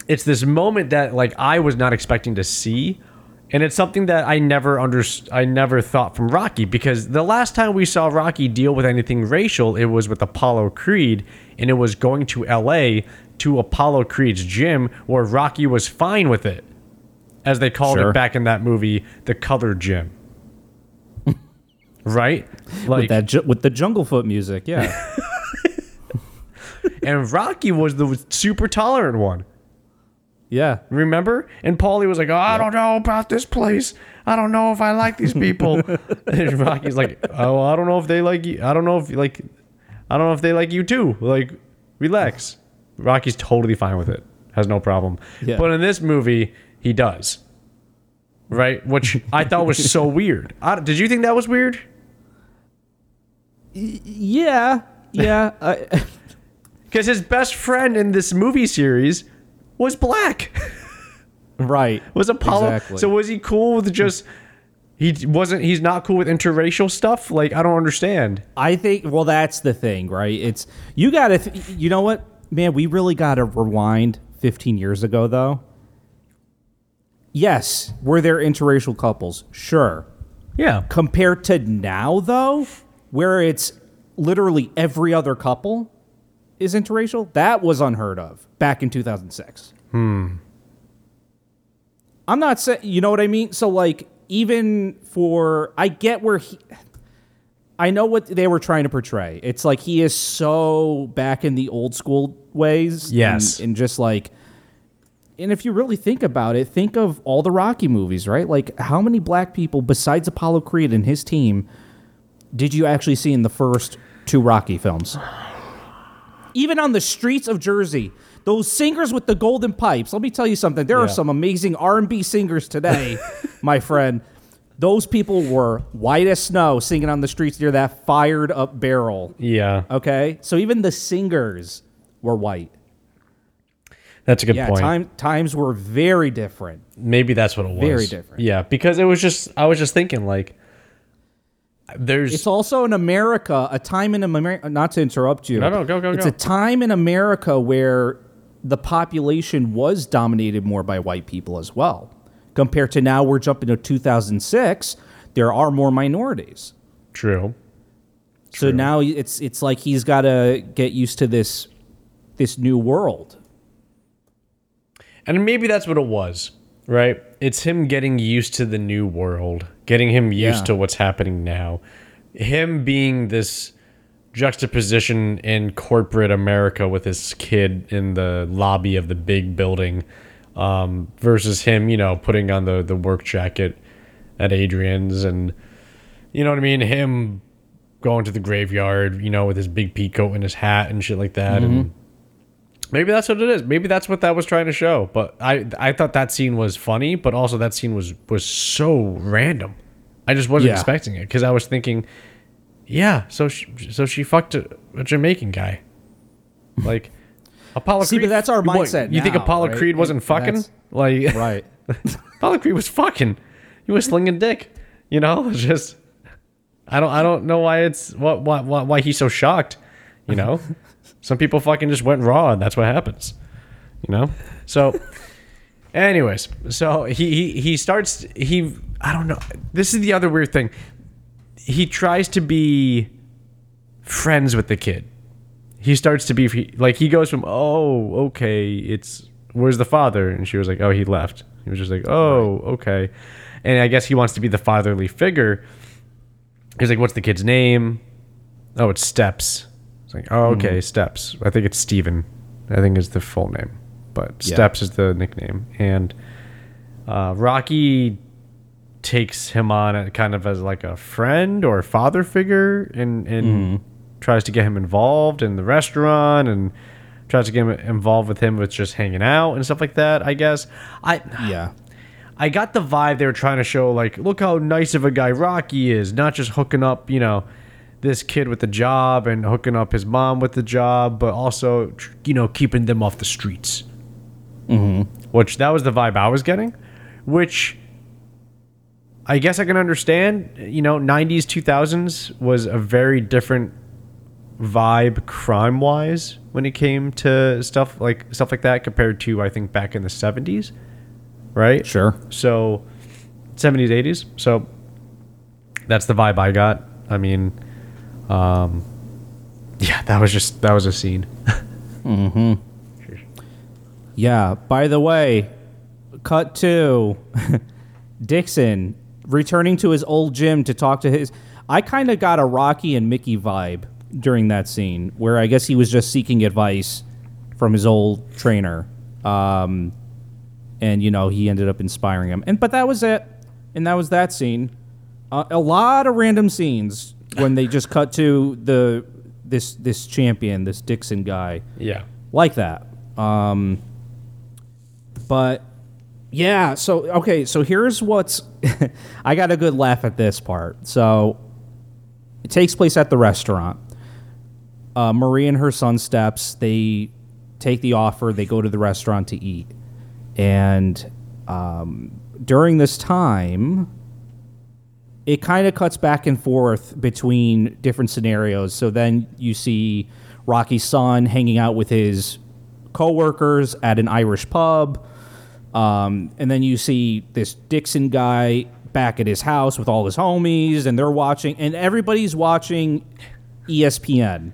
it's this moment that like I was not expecting to see and it's something that I never under I never thought from Rocky because the last time we saw Rocky deal with anything racial it was with Apollo Creed and it was going to LA to Apollo Creed's gym where Rocky was fine with it as they called Sure. it back in that movie the color gym [laughs] right like With that ju- with the Jungle Foot music, yeah. [laughs] [laughs] and Rocky was the super tolerant one yeah. Remember? And Paulie was like, oh, I don't know about this place. I don't know if I like these people. and Rocky's like, oh, I don't know if they like you. I don't know if like, I don't know if they like you too. Like, relax. Rocky's totally fine with it. Has no problem. Yeah. But in this movie, he does. Right? Which I thought was so weird. I, did you think that was weird? Yeah. Yeah. [laughs] Because his best friend in this movie series was black. right. [laughs] Was Apollo? Exactly. So was he cool with just? He wasn't. He's not cool with interracial stuff. Like I don't understand. I think well that's the thing, right? It's you got to th- you know what? Man, we really got to rewind 15 years ago though. Yes, were there interracial couples? Sure. Yeah. Compared to now, though, where it's literally every other couple is interracial, that was unheard of back in 2006. Hmm. I'm not saying, you know what I mean? So, like, even for, I get where he, I know what they were trying to portray. It's like he is so back in the old school ways. Yes. And, and just like, and if you really think about it, think of all the Rocky movies, right? Like, how many black people besides Apollo Creed and his team did you actually see in the first two Rocky films? Even on the streets of Jersey, those singers with the golden pipes. Let me tell you something. There are some amazing R&B singers today, [laughs] my friend. Those people were white as snow singing on the streets near that fired up barrel. Yeah. Okay? So even the singers were white. That's a good Yeah, point. time, times were very different. Maybe that's what it was. Very different. Yeah, because it was just I was just thinking like there's It's also in America, a time in America, not to interrupt you. No, no, go, go, It's go. It's a time in America where the population was dominated more by white people as well. Compared to now, we're jumping to 2006, there are more minorities. true. So now it's it's like he's got to get used to this this new world. And maybe that's what it was, right? It's him getting used to the new world, getting him used Yeah. to what's happening now. Him being this juxtaposition in corporate America with his kid in the lobby of the big building um, versus him, you know, putting on the, the work jacket at Adrian's and, you know what I mean? Him going to the graveyard, you know, with his big pea coat and his hat and shit like that. And Maybe that's what it is. Maybe that's what that was trying to show. But I I thought that scene was funny, but also that scene was was so random. I just wasn't Yeah. expecting it because I was thinking, yeah, so she, so she fucked a, a Jamaican guy, like Apollo. See, Creed. but that's our what, mindset You think now, Apollo right? Creed wasn't fucking That's- like [laughs] Right. Apollo Creed was fucking. He was slinging dick. You know, it's [laughs] just I don't I don't know why it's what why why, why he's so shocked. You know, [laughs] some people fucking just went raw, and that's what happens. You know, so. Anyways, so he, he he starts he I don't know. This is the other weird thing. He tries to be friends with the kid. He starts to be like he goes from oh okay it's where's the father and she was like oh he left. He was just like oh okay, and I guess he wants to be the fatherly figure. He's like what's the kid's name? Oh it's Steps. It's like oh okay Steps. I think it's Steven. I think is the full name, but Yeah. Steps is the nickname and uh, Rocky takes him on kind of as like a friend or father figure and and tries to get him involved in the restaurant and tries to get him involved with him with just hanging out and stuff like that i guess i Yeah. i got the vibe they were trying to show like look how nice of a guy rocky is not just hooking up you know this kid with the job and hooking up his mom with the job but also you know keeping them off the streets Mhm. which that was the vibe I was getting, which I guess I can understand. You know, 90s, 2000s was a very different vibe crime wise when it came to stuff like stuff like that compared to I think back in the 70s, right? Sure. So 70s, 80s. So that's the vibe I got. I mean, um, yeah, that was just that was a scene. [laughs] mm-hmm. Yeah. By the way, cut to [laughs] Dixon returning to his old gym to talk to his. I kind of got a Rocky and Mickey vibe during that scene, where I guess he was just seeking advice from his old trainer, um, and you know he ended up inspiring him. And but that was it, and that was that scene. Uh, a lot of random scenes when they just cut to the this this champion, this Dixon guy yeah. like that. Um, but yeah, so okay, so here's what's [laughs] I got a good laugh at this part. So it takes place at the restaurant. Uh, Marie and her son steps. They take the offer. They go to the restaurant to eat, and um, during this time, it kind of cuts back and forth between different scenarios. So then you see Rocky's son hanging out with his coworkers at an Irish pub. Um, and then you see this Dixon guy back at his house with all his homies, and they're watching, and everybody's watching ESPN.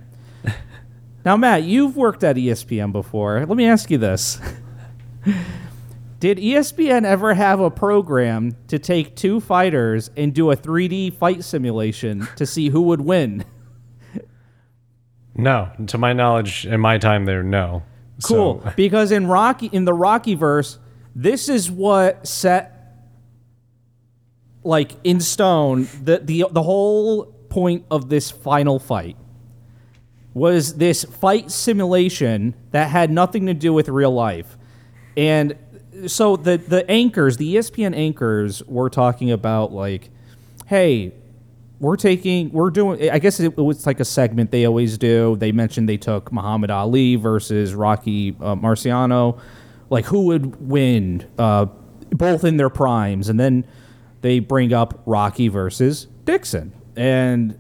Now, Matt, you've worked at ESPN before. Let me ask you this. [laughs] Did ESPN ever have a program to take two fighters and do a 3D fight simulation to see who would win? No, to my knowledge, in my time there, no. Cool. So, [laughs] because in Rocky in the Rocky verse, this is what set like in stone the the the whole point of this final fight was this fight simulation that had nothing to do with real life. And so the the anchors, the ESPN anchors were talking about like hey, we're taking we're doing i guess it was like a segment they always do. They mentioned they took muhammad ali versus rocky uh, marciano. Like who would win uh, both in their primes? And then they bring up rocky versus dixon. And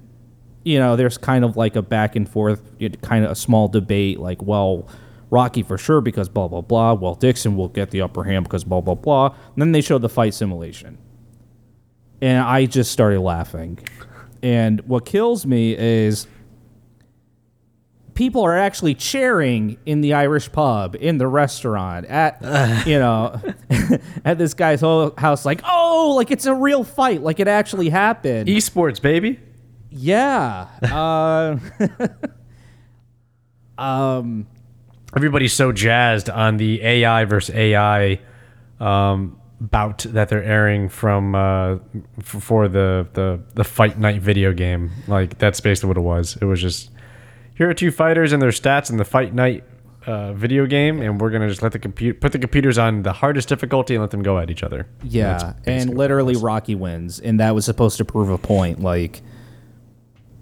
you know there's kind of like a back and forth kind of a small debate like well rocky for sure because blah blah blah well dixon will get the upper hand because blah blah blah and then they showed the fight simulation and I just started laughing. And what kills me is people are actually cheering in the Irish pub, in the restaurant, at [laughs] you know, [laughs] at this guy's whole house, like, oh, like it's a real fight, like it actually happened. esports, baby. Yeah. Uh, [laughs] um. Everybody's so jazzed on the AI versus AI um, bout that they're airing from uh, for the, the the fight night video game. Like that's basically what it was. It was just here are two fighters and their stats in the fight night uh, video game, and we're gonna just let the compute put the computers on the hardest difficulty and let them go at each other. Yeah, and it literally. Rocky wins, and that was supposed to prove a point, like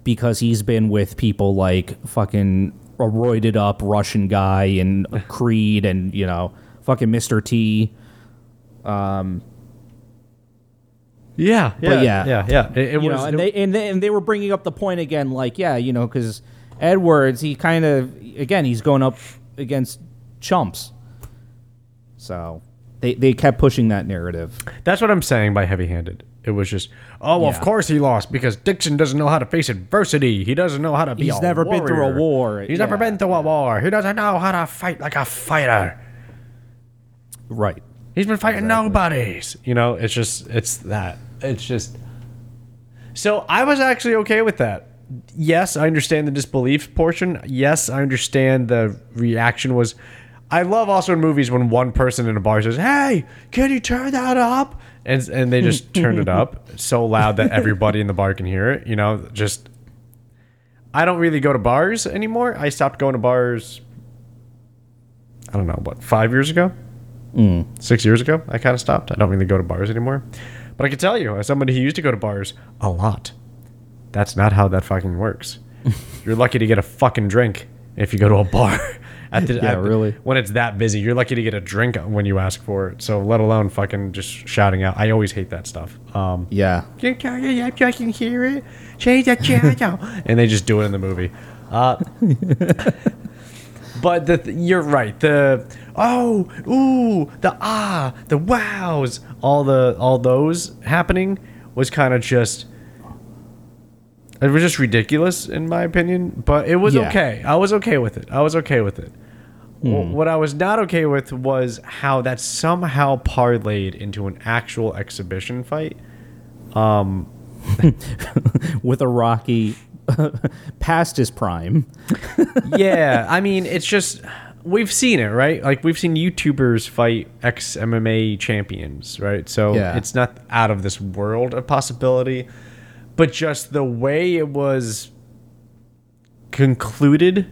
because he's been with people like fucking a roided up Russian guy and [laughs] Creed, and you know, fucking Mr. T. Um, yeah, yeah, yeah. yeah, yeah. It, it you was know, and they and they, and they were bringing up the point again, like yeah, you know, because Edwards, he kind of again, he's going up against chumps, so they they kept pushing that narrative. That's what I'm saying by heavy-handed. It was just, oh, of course he lost because Dixon doesn't know how to face adversity. He doesn't know how to be. He's never been through a war. He's never been through a war. He doesn't know how to fight like a fighter. Right. He's been fighting nobodies. You know, it's just, it's that. It's just. So I was actually okay with that. Yes, I understand the disbelief portion. Yes, I understand the reaction was. I love also in movies when one person in a bar says, "Hey, can you turn that up?" and and they just turn it up [laughs] so loud that everybody in the bar can hear it. You know, just. I don't really go to bars anymore. I stopped going to bars. I don't know what five years ago mm. six years ago, I kind of stopped. I don't really go to bars anymore. But I can tell you, as somebody who used to go to bars a lot, that's not how that fucking works. [laughs] You're lucky to get a fucking drink if you go to a bar. At the, [laughs] Yeah, at the- really. When it's that busy, you're lucky to get a drink when you ask for it. So let alone fucking just shouting out. I always hate that stuff. Um, Yeah. I can hear it. Change the channel. [laughs] and they just do it in the movie. Uh, [laughs] but the th- you're right. The oh, ooh, the ah, the wows, all the all those happening was kind of just. It was just ridiculous in my opinion, but it was Yeah. okay. I was okay with it. I was okay with it. Wh- hmm. What I was not okay with was how that somehow parlayed into an actual exhibition fight. Um, [laughs] with a Rocky [laughs] past his prime. [laughs] yeah, I mean, it's just we've seen it, right? Like we've seen YouTubers fight ex MMA champions, right? So Yeah. it's not out of this world of possibility, but just the way it was concluded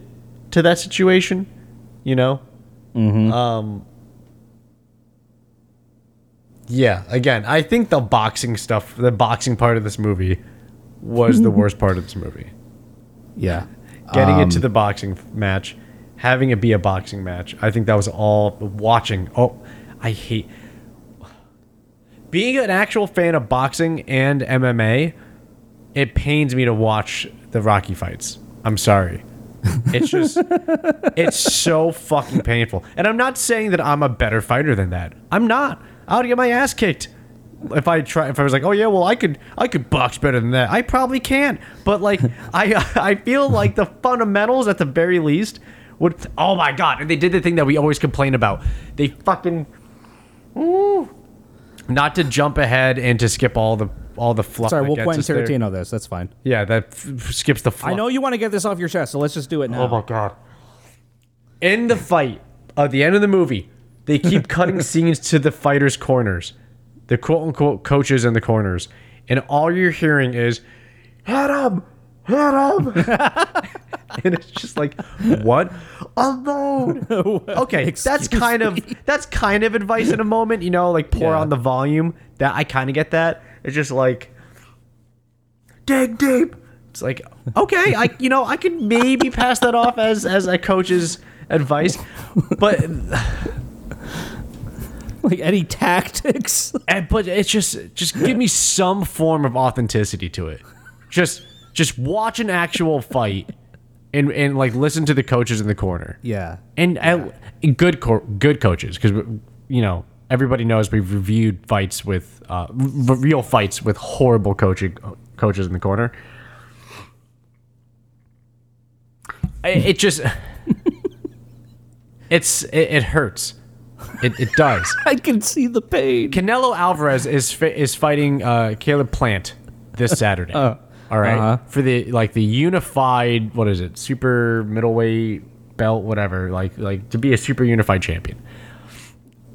to that situation, you know. Um. Yeah, again, I think the boxing stuff, the boxing part of this movie, was the [laughs] worst part of this movie Yeah. getting Um, into the boxing match, having it be a boxing match. I think that was all watching. Oh, I hate being an actual fan of boxing and MMA. It pains me to watch the Rocky fights. I'm sorry. It's just it's so fucking painful. And I'm not saying that I'm a better fighter than that. I'm not. I'll get my ass kicked if I try, if I was like, oh yeah, well I could, I could box better than that. I probably can't, but like, [laughs] I, I feel like the fundamentals at the very least would. Oh my god! And they did the thing that we always complain about. They fucking. Ooh. Not to jump ahead and to skip all the all the fluff. Sorry, that we'll gets Quentin us there. Tarantino this. That's fine. Yeah, that f- skips the fluff. I know you want to get this off your chest, so let's just do it now. Oh my god. In the fight, at the end of the movie, they keep [laughs] cutting scenes to the fighters' corners, the quote unquote coaches in the corners, and all you're hearing is, "Hit him, hit him," and it's just like, what? Alone. [laughs] Okay, that's kind of that's kind of advice in a moment, you know, like pour Yeah. on the volume. That I kind of get that. It's just like dig deep. It's like okay, I [laughs] you know I could maybe pass that off as as a coach's advice, but [laughs] Like any tactics. [laughs] and, but it's just just give me some form of authenticity to it. Just just watch an actual fight and and like listen to the coaches in the corner. yeah. and uh, good co- good coaches because you know everybody knows we've reviewed fights with uh, r- real fights with horrible coaching coaches in the corner. It, it just [laughs] it's it, it hurts. It, it does. [laughs] I can see the pain. Canelo Alvarez is is fighting uh, Caleb Plant this Saturday. all right, uh-huh. for the like the unified what is it super middleweight belt whatever like like to be a super unified champion.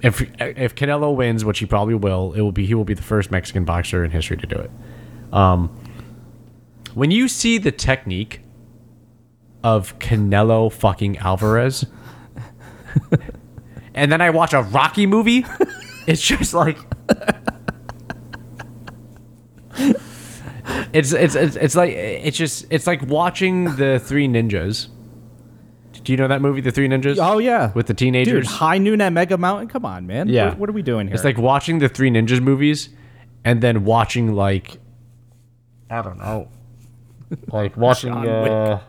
If if Canelo wins, which he probably will, it will be he will be the first Mexican boxer in history to do it. Um, when you see the technique of Canelo fucking Alvarez. [laughs] and then I watch a Rocky movie, [laughs] it's just like [laughs] it's, it's it's it's like it's just it's like watching the Three Ninjas. Do you know that movie, The Three Ninjas? Oh yeah. with the teenagers. Dude, high noon at Mega Mountain. Come on, man. Yeah. What, what are we doing here? It's like watching the Three Ninjas movies, and then watching like I don't know, [laughs] like watching uh,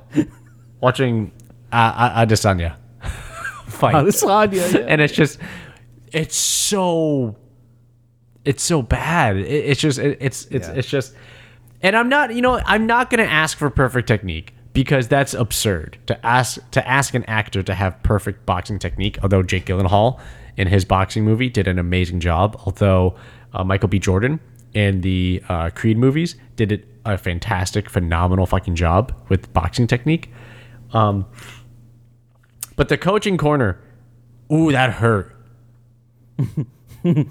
watching uh, Adesanya [laughs] fight. [laughs] Adesanya, yeah. and it's just it's so it's so bad it, it's just it, it's it's Yeah. it's just and i'm not you know i'm not gonna ask for perfect technique because that's absurd to ask to ask an actor to have perfect boxing technique although jake gyllenhaal in his boxing movie did an amazing job although uh, michael b jordan in the uh, creed movies did it a fantastic phenomenal fucking job with boxing technique um, but the coaching corner, ooh, that hurt. [laughs]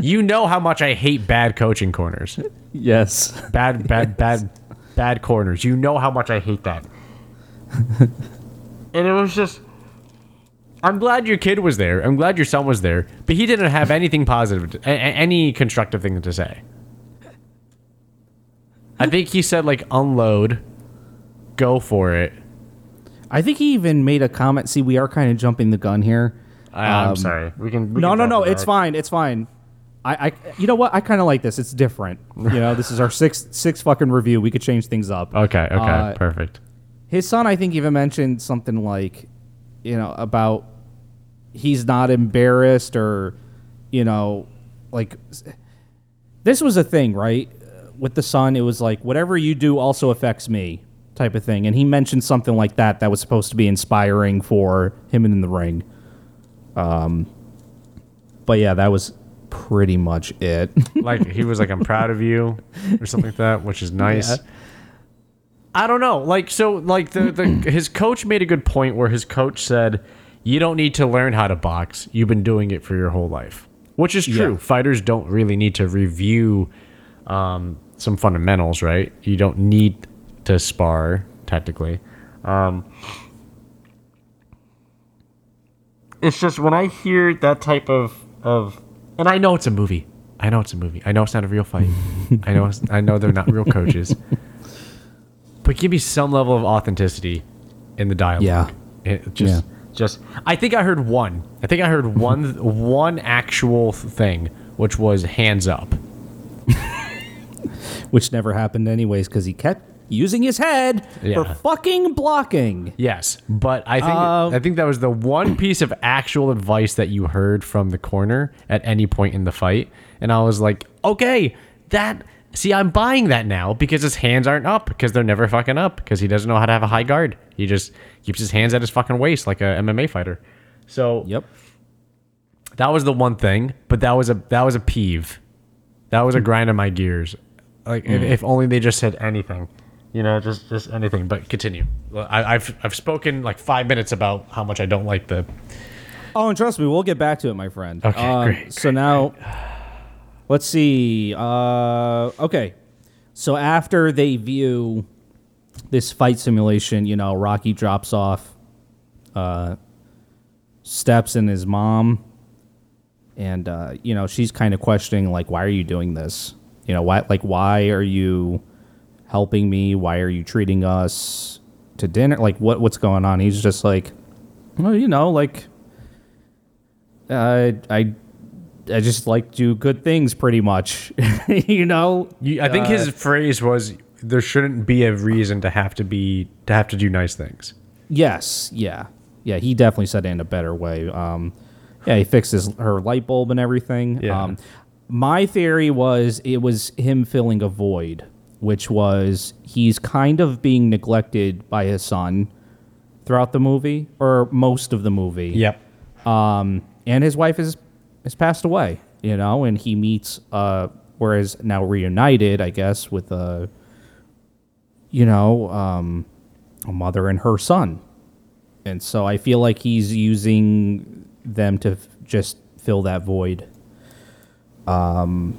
you know how much I hate bad coaching corners. yes. Bad, bad, bad, bad corners. You know how much I hate that. [laughs] and it was just. I'm glad your kid was there. I'm glad your son was there, but he didn't have anything positive, a- a- any constructive thing to say. I [laughs] think he said like unload, go for it. I think he even made a comment. See, we are kind of jumping the gun here. I, I'm Um, sorry. We can. We no, can no, no. It's fine. It's fine. I, I, you know what? I kind of like this. It's different. You know, this is our sixth, sixth fucking review. We could change things up. Okay. Okay. Uh, perfect. His son, I think, even mentioned something like, you know, about he's not embarrassed or, you know, like this was a thing, right? With the son, it was like whatever you do also affects me, type of thing. And he mentioned something like that that was supposed to be inspiring for him in the ring. Um, but yeah, that was pretty much it. [laughs] Like he was like, "I'm proud of you," or something like that, which is nice. Yeah. I don't know. Like so, like the the [clears throat] his coach made a good point where his coach said, "You don't need to learn how to box. You've been doing it for your whole life," which is true. Yeah. Fighters don't really need to review um, some fundamentals, right? You don't need to spar technically. Um, it's just when I hear that type of of, and I know it's a movie. I know it's a movie. I know it's not a real fight. I know. It's, I know they're not real coaches. [laughs] But give me some level of authenticity in the dialogue. Yeah. It just, just. I think I heard one. I think I heard one, one actual thing, which was hands up. [laughs] which never happened anyways because he kept using his head for fucking blocking. Yes, but I think Um, I think that was the one [clears throat] piece of actual advice that you heard from the corner at any point in the fight, and I was like, okay, that. See, I'm buying that now because his hands aren't up because they're never fucking up because he doesn't know how to have a high guard. He just keeps his hands at his fucking waist like a MMA fighter. So Yep. that was the one thing, but that was a that was a peeve. That was a grind of my gears. Like if, if only they just said anything, you know, just just anything. But continue. I, I've I've spoken like five minutes about how much I don't like the. Oh, and trust me, we'll get back to it, my friend. Okay, Um, great, So now, let's see. Uh, okay, so after they view this fight simulation, you know, Rocky drops off uh, steps and his mom, and uh, you know, she's kind of questioning, like, why are you doing this? You know, why, like, why are you helping me? Why are you treating us to dinner? Like, what, what's going on? He's just like, well, you know, like uh, I I just like do good things pretty much. [laughs] you know? You, I think his phrase was, "There shouldn't be a reason to have to be to have to do nice things." Yes, yeah. Yeah, he definitely said it in a better way. Um yeah, he fixed his her light bulb and everything. Yeah. Um my theory was it was him filling a void, which was he's kind of being neglected by his son throughout the movie or most of the movie. Yep. um, and his wife is has passed away, you know, and he meets uh, whereas now reunited, I guess, with a, you know, um, a mother and her son, and so I feel like he's using them to f- just fill that void. Um,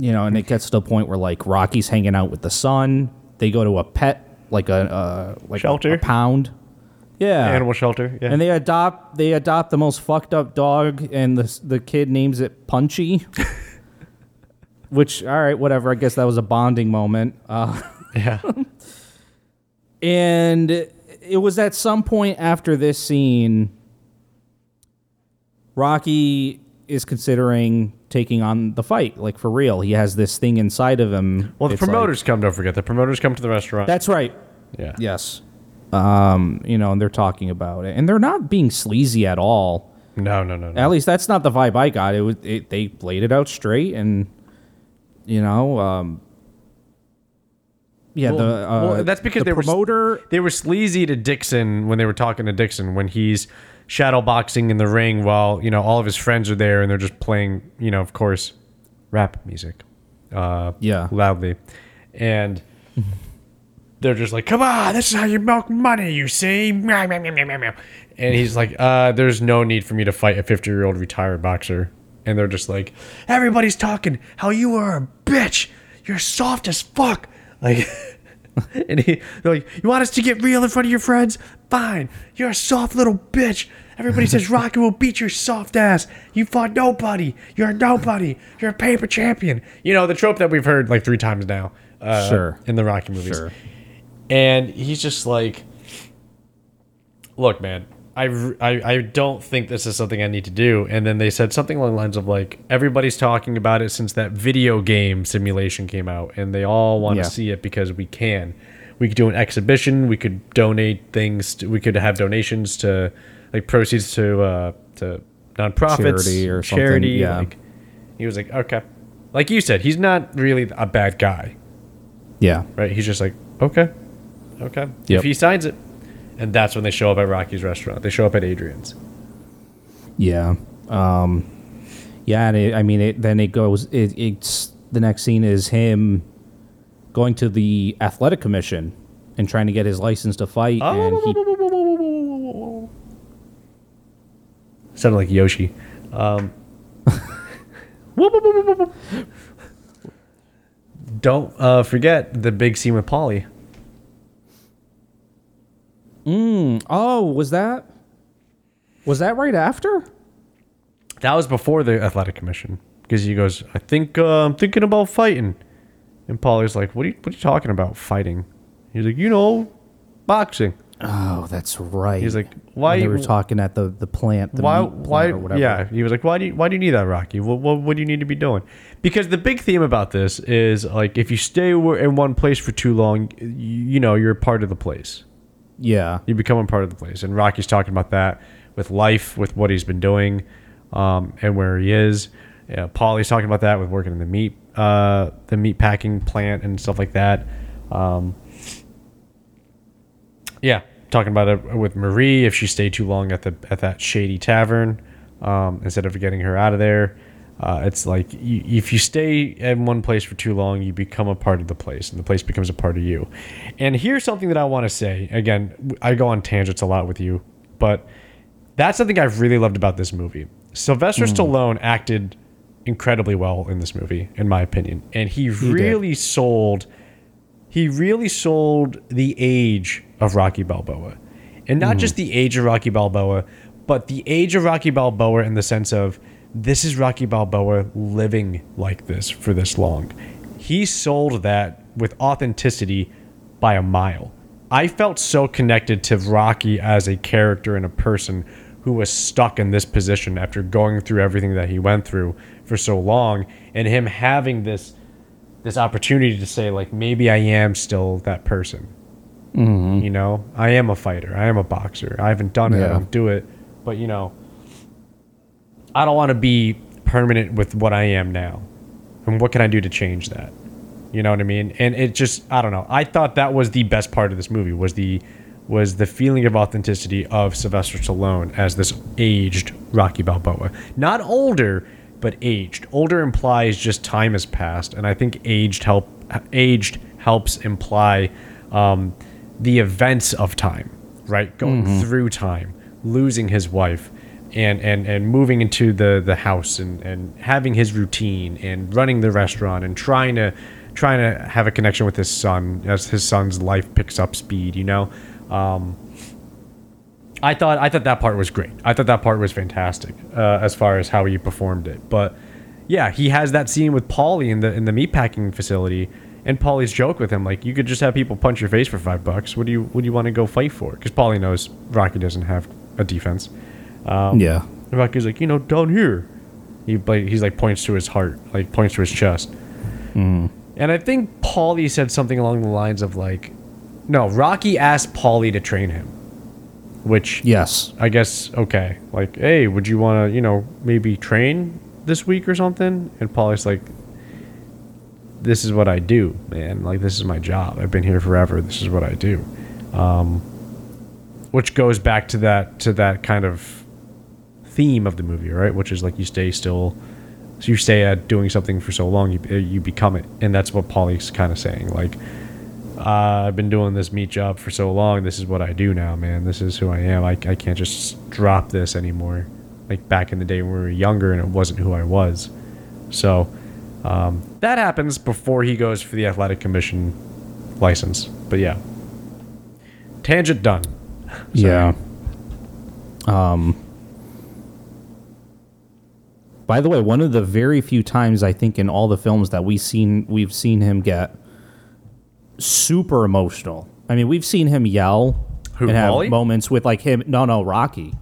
you know, and it gets to the point where like Rocky's hanging out with the son. They go to a pet like a uh, like a- Shelter? a pound. Yeah, Animal shelter. Yeah. and they adopt they adopt the most fucked up dog, and the the kid names it Punchy. [laughs] Which, all right, whatever. I guess that was a bonding moment. Uh, [laughs] yeah. and it was at some point after this scene, Rocky is considering taking on the fight, like for real. He has this thing inside of him. Well, the It's like- promoters come. Don't forget the promoters come to the restaurant. that's right. yeah. Yes. Um, you know, and they're talking about it, and they're not being sleazy at all. No, no, no, no. At least that's not the vibe I got. It was it, they laid it out straight, and you know, um, yeah, Well, the uh, well, that's because the they were promoter. They were sleazy to Dixon when they were talking to Dixon when he's shadow boxing in the ring while you know all of his friends are there and they're just playing you know of course rap music, uh, Yeah. loudly, and they're just like, "Come on, this is how you milk money, you see?" And he's like, uh, "There's no need for me to fight a 50 year old retired boxer." And they're just like, "Everybody's talking how you are a bitch. You're soft as fuck." Like. [laughs] [laughs] And he, they're like, you want us to get real in front of your friends? Fine. You're a soft little bitch. Everybody says [laughs] Rocky will beat your soft ass. You fought nobody. You're a nobody. You're a paper champion. You know, the trope that we've heard like three times now. Uh, Sure. In the Rocky movies. Sure. And he's just like, look, man, I, I, I don't think this is something I need to do. And then they said something along the lines of like, everybody's talking about it since that video game simulation came out, and they all want to Yeah. see it because we can. We could do an exhibition. We could donate things. To, we could have donations to, like proceeds to uh, to nonprofits, Charity or something, charity. yeah. Like, he was like, okay, like you said, he's not really a bad guy Yeah. right? He's just like, okay, okay. Yep. If he signs it, and that's when they show up at Rocky's restaurant. They show up at Adrian's. Yeah. Um, yeah, and it, I mean, it, then it goes. It, it's the next scene is him going to the athletic commission and trying to get his license to fight, and he Sounded like Yoshi. Um, [laughs] don't uh, forget the big scene with Paulie. Oh, was that was that right after? That was before the athletic commission because he goes, "I think uh, I'm thinking about fighting," and Paulie's like, "What are you What are you talking about fighting?" He's like, "You know, boxing." Oh, that's right. He's like, why? When they you- were talking at the the plant. The why? Why? Yeah, he was like, why do you, why do you need that, Rocky? What, what what do you need to be doing? Because the big theme about this is like, if you stay in one place for too long, you, you know, you're part of the place. Yeah. You become a part of the place. And Rocky's talking about that with life, with what he's been doing, um, and where he is. Yeah, Paulie's talking about that with working in the meat, uh, the meat packing plant and stuff like that. Um, yeah, talking about it with Marie if she stayed too long at the at that shady tavern, um, instead of getting her out of there. Uh, it's like you, if you stay in one place for too long, you become a part of the place, and the place becomes a part of you. And here's something that I want to say. Again, I go on tangents a lot with you, but that's something I've really loved about this movie. Sylvester Stallone acted incredibly well in this movie, in my opinion, and he, did. really sold. He really sold the age of Rocky Balboa, and not just the age of Rocky Balboa, but the age of Rocky Balboa in the sense of this is Rocky Balboa living like this for this long. He sold that with authenticity by a mile. I felt so connected to Rocky as a character and a person who was stuck in this position after going through everything that he went through for so long and him having this this opportunity to say like maybe I am still that person. Mm-hmm. You know, I am a fighter. I am a boxer. I haven't done it. I don't do it. But you know, I don't want to be permanent with what I am now. And what can I do to change that? You know what I mean? And it just I don't know. I thought that was the best part of this movie was the was the feeling of authenticity of Sylvester Stallone as this aged Rocky Balboa. Not older, but aged. Older implies just time has passed, and I think aged help aged helps imply um, the events of time, right? Going through time, losing his wife, and and and moving into the the house and and having his routine and running the restaurant and trying to trying to have a connection with his son as his son's life picks up speed you know um i thought i thought that part was great i thought that part was fantastic uh, as far as how he performed it but yeah he has that scene with paulie in the in the meatpacking facility and Paulie's joke with him, like, you could just have people punch your face for five bucks. What do you What do you want to go fight for? Because Paulie knows Rocky doesn't have a defense. Yeah. And Rocky's like, you know, down here. He like he's like points to his heart, like points to his chest. And I think Paulie said something along the lines of like, no, Rocky asked Paulie to train him, which Yes. I guess okay, like, hey, would you want to, you know, maybe train this week or something? And Paulie's like, this is what I do, man. Like this is my job. I've been here forever. This is what I do. Um, which goes back to that to that kind of theme of the movie, right? Which is like you stay still, so you stay at doing something for so long, you you become it, and that's what Paulie's kind of saying. Like, uh, I've been doing this meat job for so long. This is what I do now, man. This is who I am. I I can't just drop this anymore. Like back in the day when we were younger, and it wasn't who I was. So um, that happens before he goes for the athletic commission license. But yeah, tangent done. Yeah. Um. By the way, one of the very few times I think in all the films that we seen we've seen him get super emotional. I mean, we've seen him yell Who, and have Paulie? moments with like him. No, no, Rocky.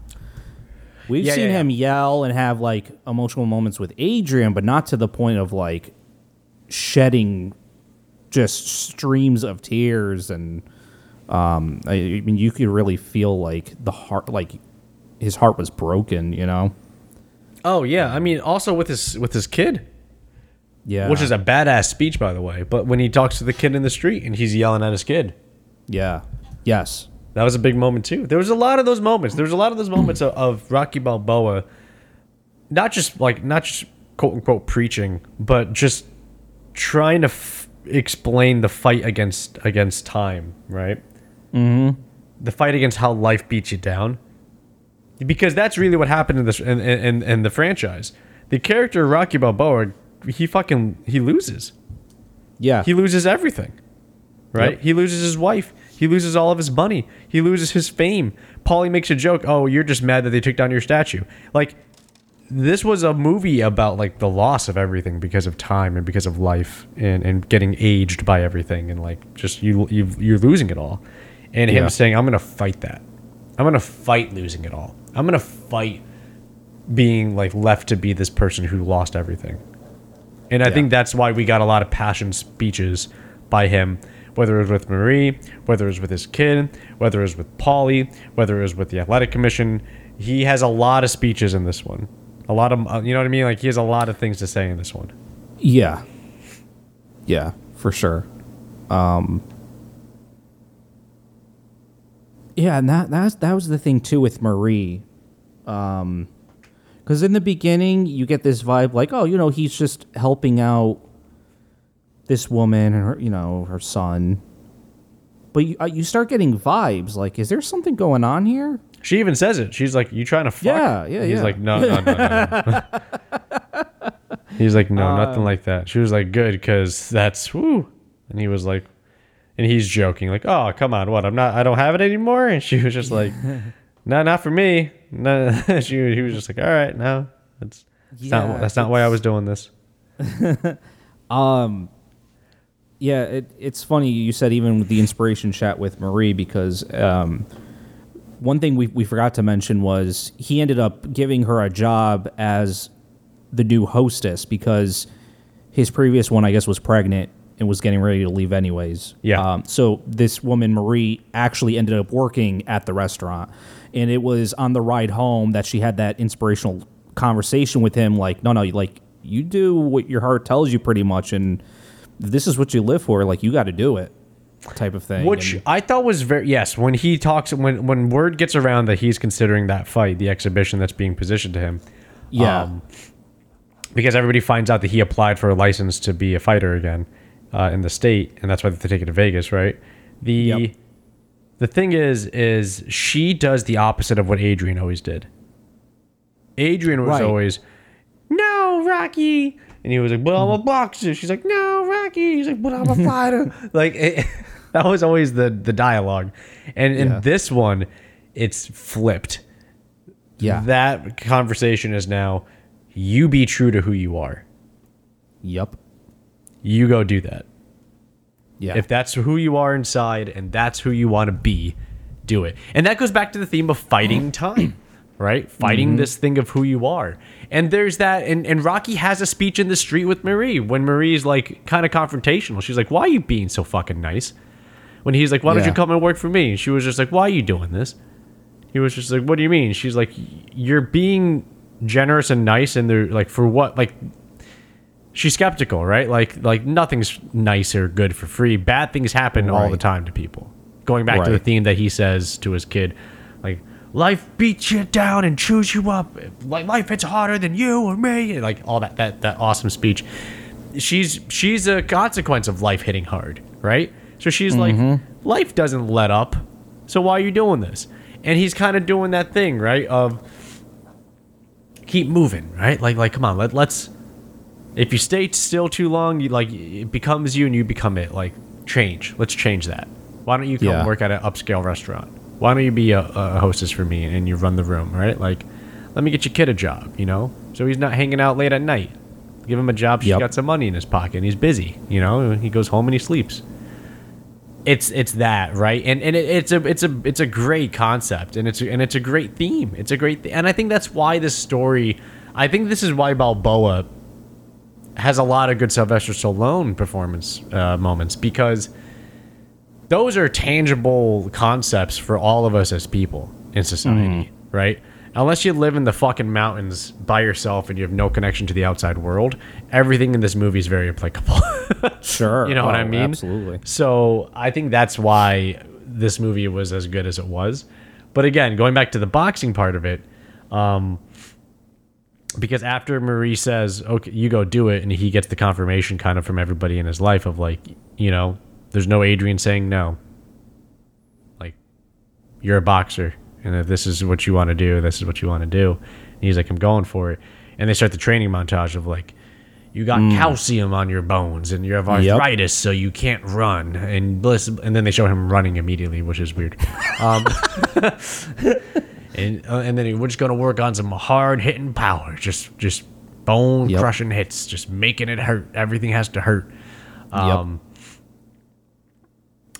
We've Yeah, seen yeah, yeah. him yell and have like emotional moments with Adrian, but not to the point of like shedding just streams of tears and um I, I mean you could really feel like the heart like his heart was broken, you know? Oh yeah, I mean also with his with his kid, Yeah. which is a badass speech by the way. But when he talks to the kid in the street and he's yelling at his kid, Yeah. Yes. that was a big moment too. There was a lot of those moments. There was a lot of those moments of, of Rocky Balboa, not just like not just quote unquote preaching, but just trying to f- explain the fight against against time, right? Mm-hmm. The fight against how life beats you down, because that's really what happened in this in, in, in the franchise. The character Rocky Balboa, he fucking he loses. Yeah. He loses everything. Right? Yep. He loses his wife. He loses all of his money. He loses his fame. Paulie makes a joke, "Oh, you're just mad that they took down your statue." Like this was a movie about like the loss of everything because of time and because of life and, and getting aged by everything and like just you you you're losing it all. and him Yeah. saying, "I'm gonna fight that. I'm gonna fight losing it all. I'm gonna fight being like left to be this person who lost everything." And I think that's why we got a lot of passion speeches by him, whether it was with Marie, whether it was with his kid, whether it was with Paulie, whether it was with the athletic commission. He has a lot of speeches in this one. A lot of, you know what I mean? Like he has a lot of things to say in this one. Yeah. Yeah, for sure. Um Yeah, and that that's that was the thing too with Marie. Um cuz in the beginning you get this vibe like, oh, you know, he's just helping out this woman and her, you know, her son. But you, uh, you start getting vibes like is there something going on here? She even says it. She's like, "You trying to fuck?" Yeah, yeah, He's yeah. like, "No, no, no, no." no." [laughs] He's like, "No, Uh, nothing like that." She was like, "Good, because that's woo." And he was like, and he's joking, like, "Oh, come on, what? I'm not. I don't have it anymore." And she was just like, [laughs] "No, not for me." No, [laughs] she. He was just like, "All right, no, that's that's Yeah, not that's not why I was doing this." [laughs] Yeah, it, it's funny you said even with the inspiration chat with Marie because um, one thing we, we forgot to mention was he ended up giving her a job as the new hostess because his previous one, I guess, was pregnant and was getting ready to leave anyways. Yeah. Um, so this woman, Marie, actually ended up working at the restaurant. And it was on the ride home that she had that inspirational conversation with him like, no, no, like, you do what your heart tells you pretty much. And this is what you live for, like, you got to do it type of thing. Which And- I thought was very yes. When he talks, when when word gets around that he's considering that fight, the exhibition that's being positioned to him, yeah. um, because everybody finds out that he applied for a license to be a fighter again uh, in the state, and that's why they take it to Vegas, right? The Yep. The thing is, is she does the opposite of what Adrian always did. Adrian was Right. always, no, Rocky, and he was like, but I'm a mm-hmm. boxer. She's like, no, Rocky. He's like, but I'm a fighter. [laughs] like it, [laughs] that was always the the dialogue, and in Yeah. this one, it's flipped yeah. that conversation is now you be true to who you are. yep. You go do that. Yeah. If that's who you are inside and that's who you want to be, do it. And that goes back to the theme of fighting mm. time, [clears throat] right? Fighting mm-hmm. this thing of who you are. And there's that and, and Rocky has a speech in the street with Marie when Marie's like kind of confrontational. She's like, Why are you being so fucking nice? When he's like, Why don't you come and work for me? And she was just like, Why are you doing this? He was just like, "What do you mean?" She's like, "You're being generous and nice, and they're like, for what? Like, she's skeptical, right? Like, like nothing's nice or good for free. Bad things happen all the time to people. Going back to the theme that he says to his kid, like, life beats you down and chews you up. Like, life hits harder than you or me. and, Like all that that that awesome speech. She's she's a consequence of life hitting hard, right? So she's like, mm-hmm. life doesn't let up. So why are you doing this? And he's kind of doing that thing, right? Of keep moving, right? Like, like, come on, let, let's. If you stay still too long, you like it becomes you and you become it. Like, change. Let's change that. Why don't you come Yeah. work at an upscale restaurant? Why don't you be a, a hostess for me and you run the room, right? Like, let me get your kid a job, you know, so he's not hanging out late at night. Give him a job. She's Yep. got some money in his pocket. and He's busy, you know. He goes home and he sleeps it's it's that right and and it, it's a it's a it's a great concept and it's a, and it's a great theme it's a great th- and i think that's why this story i think this is why balboa has a lot of good sylvester stallone performance uh, moments because those are tangible concepts for all of us as people in society right unless you live in the fucking mountains by yourself and you have no connection to the outside world everything in this movie is very applicable [laughs] Sure. you know what Oh, I mean? Absolutely. So I think that's why this movie was as good as it was. But again, going back to the boxing part of it, um, because after Marie says, "Okay, you go do it," and he gets the confirmation kind of from everybody in his life of like, you know, there's no Adrian saying no. Like, you're a boxer, and if this is what you want to do, this is what you want to do. And he's like, I'm going for it. And they start the training montage of like, you got calcium on your bones and you have Yep. arthritis, so you can't run. And bliss, and then they show him running immediately, which is weird. Um, [laughs] [laughs] and uh, and then we're just gonna work on some hard hitting power, just just bone Yep. crushing hits, just making it hurt. Everything has to hurt. Um,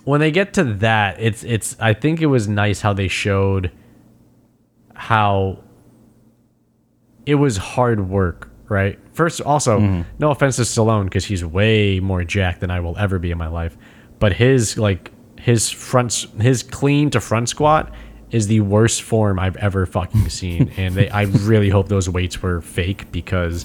when they get to that, it's it's I think it was nice how they showed how it was hard work, right? First, also, no offense to Stallone because he's way more jacked than I will ever be in my life, but his like his front his clean to front squat is the worst form I've ever fucking seen, [laughs] and they I really hope those weights were fake because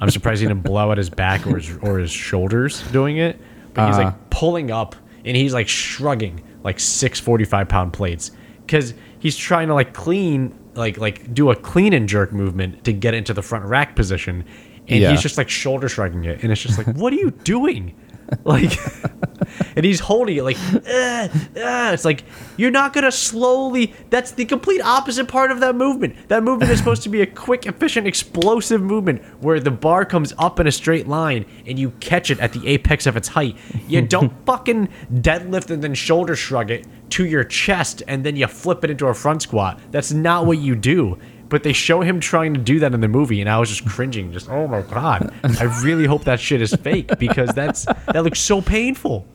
I'm surprised he didn't blow out his back or his or his shoulders doing it, but he's Uh-huh. like pulling up and he's like shrugging like six 45 pound plates. Because he's trying to like clean like like do a clean and jerk movement to get into the front rack position. And Yeah. he's just like shoulder shrugging it. And it's just like what are you doing [laughs] like and he's holding it like "Ugh, ugh." it's like you're not gonna slowly that's the complete opposite part of that movement. That movement is supposed to be a quick efficient explosive movement where the bar comes up in a straight line and you catch it at the apex of its height. You [laughs] don't fucking deadlift and then shoulder shrug it to your chest and then you flip it into a front squat. That's not what you do but they show him trying to do that in the movie and i was just cringing just oh my god. I really hope that shit is fake because that's that looks so painful.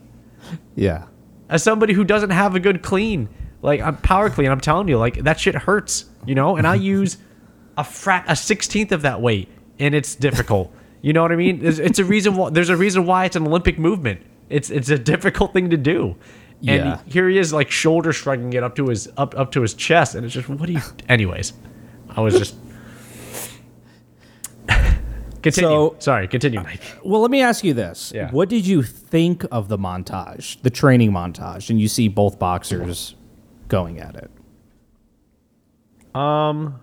Yeah. as somebody who doesn't have a good clean like i'm power clean i'm telling you like that shit hurts you know? And i use a frat a 16th of that weight and it's difficult. You know what i mean? It's, it's a reason why there's a reason why it's an olympic movement. It's it's a difficult thing to do. And Yeah. here he is like shoulder shrugging it up to his up up to his chest and it's just what do you anyways i was just [laughs] continue So- sorry continue Mike. Well, let me ask you this. Yeah. What did you think of the montage, the training montage, and you see both boxers going at it? um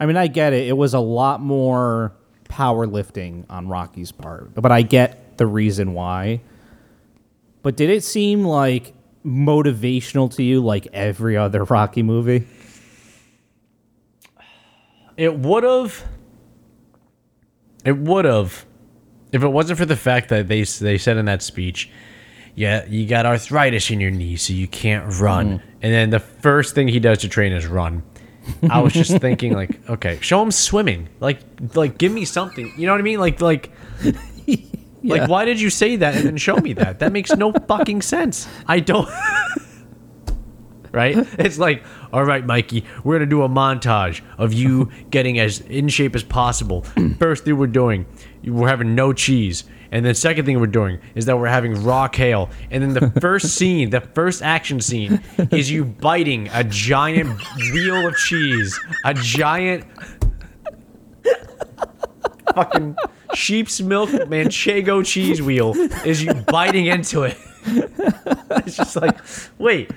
I mean, I get it. It was a lot more powerlifting on Rocky's part, but I get the reason why. But did it seem like motivational to you like every other [laughs] Rocky movie? It would have. It would have, if it wasn't for the fact that they they said in that speech, yeah, you got arthritis in your knee, so you can't run. Mm-hmm. And then the first thing he does to train is run. I was just thinking, like, [laughs] okay, show him swimming. Like, like, give me something. You know what I mean? Like, like, [laughs] Yeah. like, why did you say that and then show me that? That makes no fucking sense. I don't. [laughs] [laughs] right? [laughs] It's like, all right, Mikey, we're gonna do a montage of you [laughs] getting as in shape as possible. [clears throat] First thing we're doing, we're having no cheese, and then second thing we're doing is that we're having raw kale, and then the first scene, the first action scene, is you biting a giant wheel of cheese, a giant fucking sheep's milk manchego cheese wheel is you biting into it. it's just like, wait,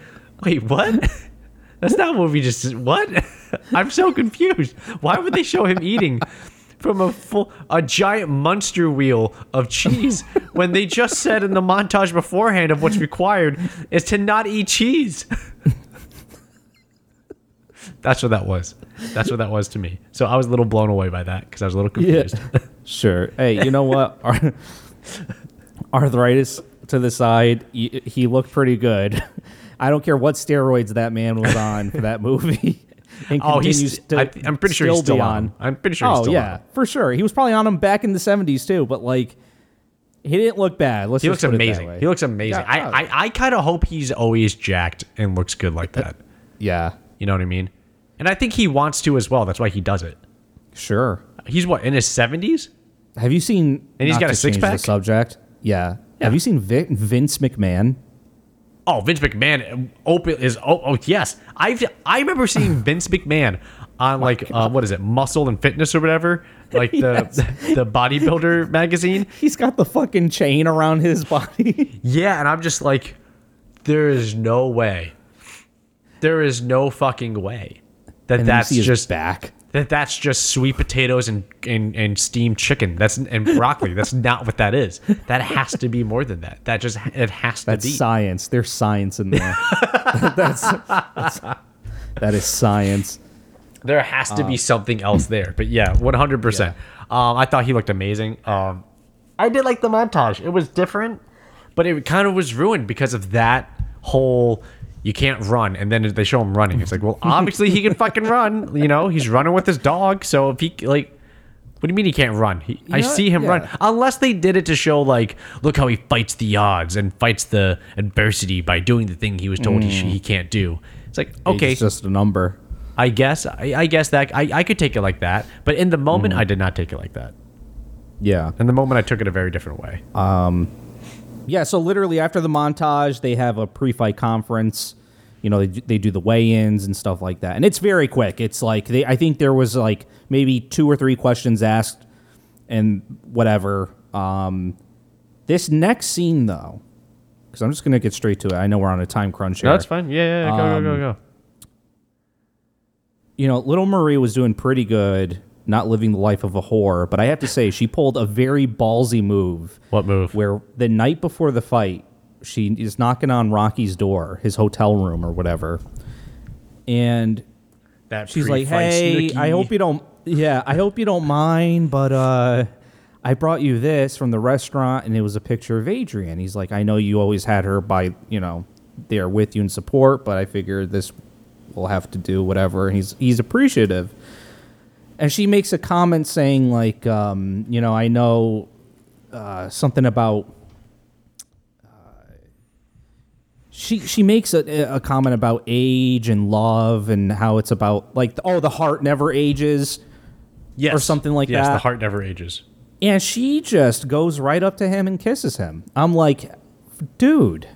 wait, what? [laughs] That's not what we just what? [laughs] I'm so confused. Why would they show him eating from a full a giant monster wheel of cheese [laughs] when they just said in the montage beforehand of what's required is to not eat cheese? That's what that was. That's what that was to me. So I was a little blown away by that because I was a little confused. Yeah. Sure. Hey, you know what? Ar- Arthritis to the side. He looked pretty good. I don't care what steroids that man was [laughs] on for that movie. [laughs] Oh, he's- to I- I'm pretty sure he's still on. on. I'm pretty sure he's Oh still on for sure. He was probably on him back in the '70s too. But like, he didn't look bad. Let's He looks it that amazing. He looks amazing. I. I, I kind of hope he's always jacked and looks good like that. Yeah, You know what I mean? And I think he wants to as well. That's why he does it. sure. He's what in his seventies? Have you seen? And he's got a six-pack? The subject. Yeah. Yeah. Have you seen Vin- Vince McMahon? Oh, Vince McMahon open is oh, oh yes. I I remember seeing [laughs] Vince McMahon on like uh, what is it, Muscle and Fitness or whatever, like the [laughs] the bodybuilder [laughs] magazine. He's got the fucking chain around his body. Yeah, and I'm just like, there is no way, there is no fucking way that and that's just back. That that's just sweet potatoes and, and and steamed chicken. That's and broccoli. That's not what that is. That has to be more than that. That just it has to That's be. science. There's science in there. [laughs] that's, that's that is science. There has to be something else there. But yeah, one hundred percent. Um, I thought he looked amazing. Um, I did like the montage. It was different, but it kind of was ruined because of that whole. You can't run, and then they show him running. It's like, well, obviously he can [laughs] fucking run. You know, he's running with his dog. So if he like, What do you mean he can't run? He, I know, see him yeah. run. Unless they did it to show like, look how he fights the odds and fights the adversity by doing the thing he was told he, sh- he can't do. It's like okay, It's just a number. I guess I, I guess that I, I could take it like that, but in the moment Mm. I did not take it like that. Yeah. In the moment I took it a very different way. Yeah, so literally after the montage, they have a pre-fight conference. You know, they, do- they do the weigh-ins and stuff like that, and it's very quick. It's like they, I think there was like maybe two or three questions asked, and whatever. Um, this next scene, though, because I'm just gonna get straight to it. I know we're on a time crunch here. No, that's fine. Yeah, yeah, yeah. Go, go, go, go. you know, little Marie was doing pretty good, not living the life of a whore. But I have to say, she pulled a very ballsy move. What move? where the night before the fight, she is knocking on Rocky's door, his hotel room or whatever, and That she's like, "Hey, snooki. I hope you don't, yeah, I hope you don't mind, but uh, I brought you this from the restaurant, and it was a picture of Adrian." He's like, "I know you always had her by, you know, there with you in support, but I figured this will have to do whatever." And he's he's appreciative. And she makes a comment saying like, um, you know, I know uh, something about she she makes a, a comment about age and love and how it's about like oh the heart never ages yes. or something like yes, that. Yes, the heart never ages. and she just goes right up to him and kisses him i'm like dude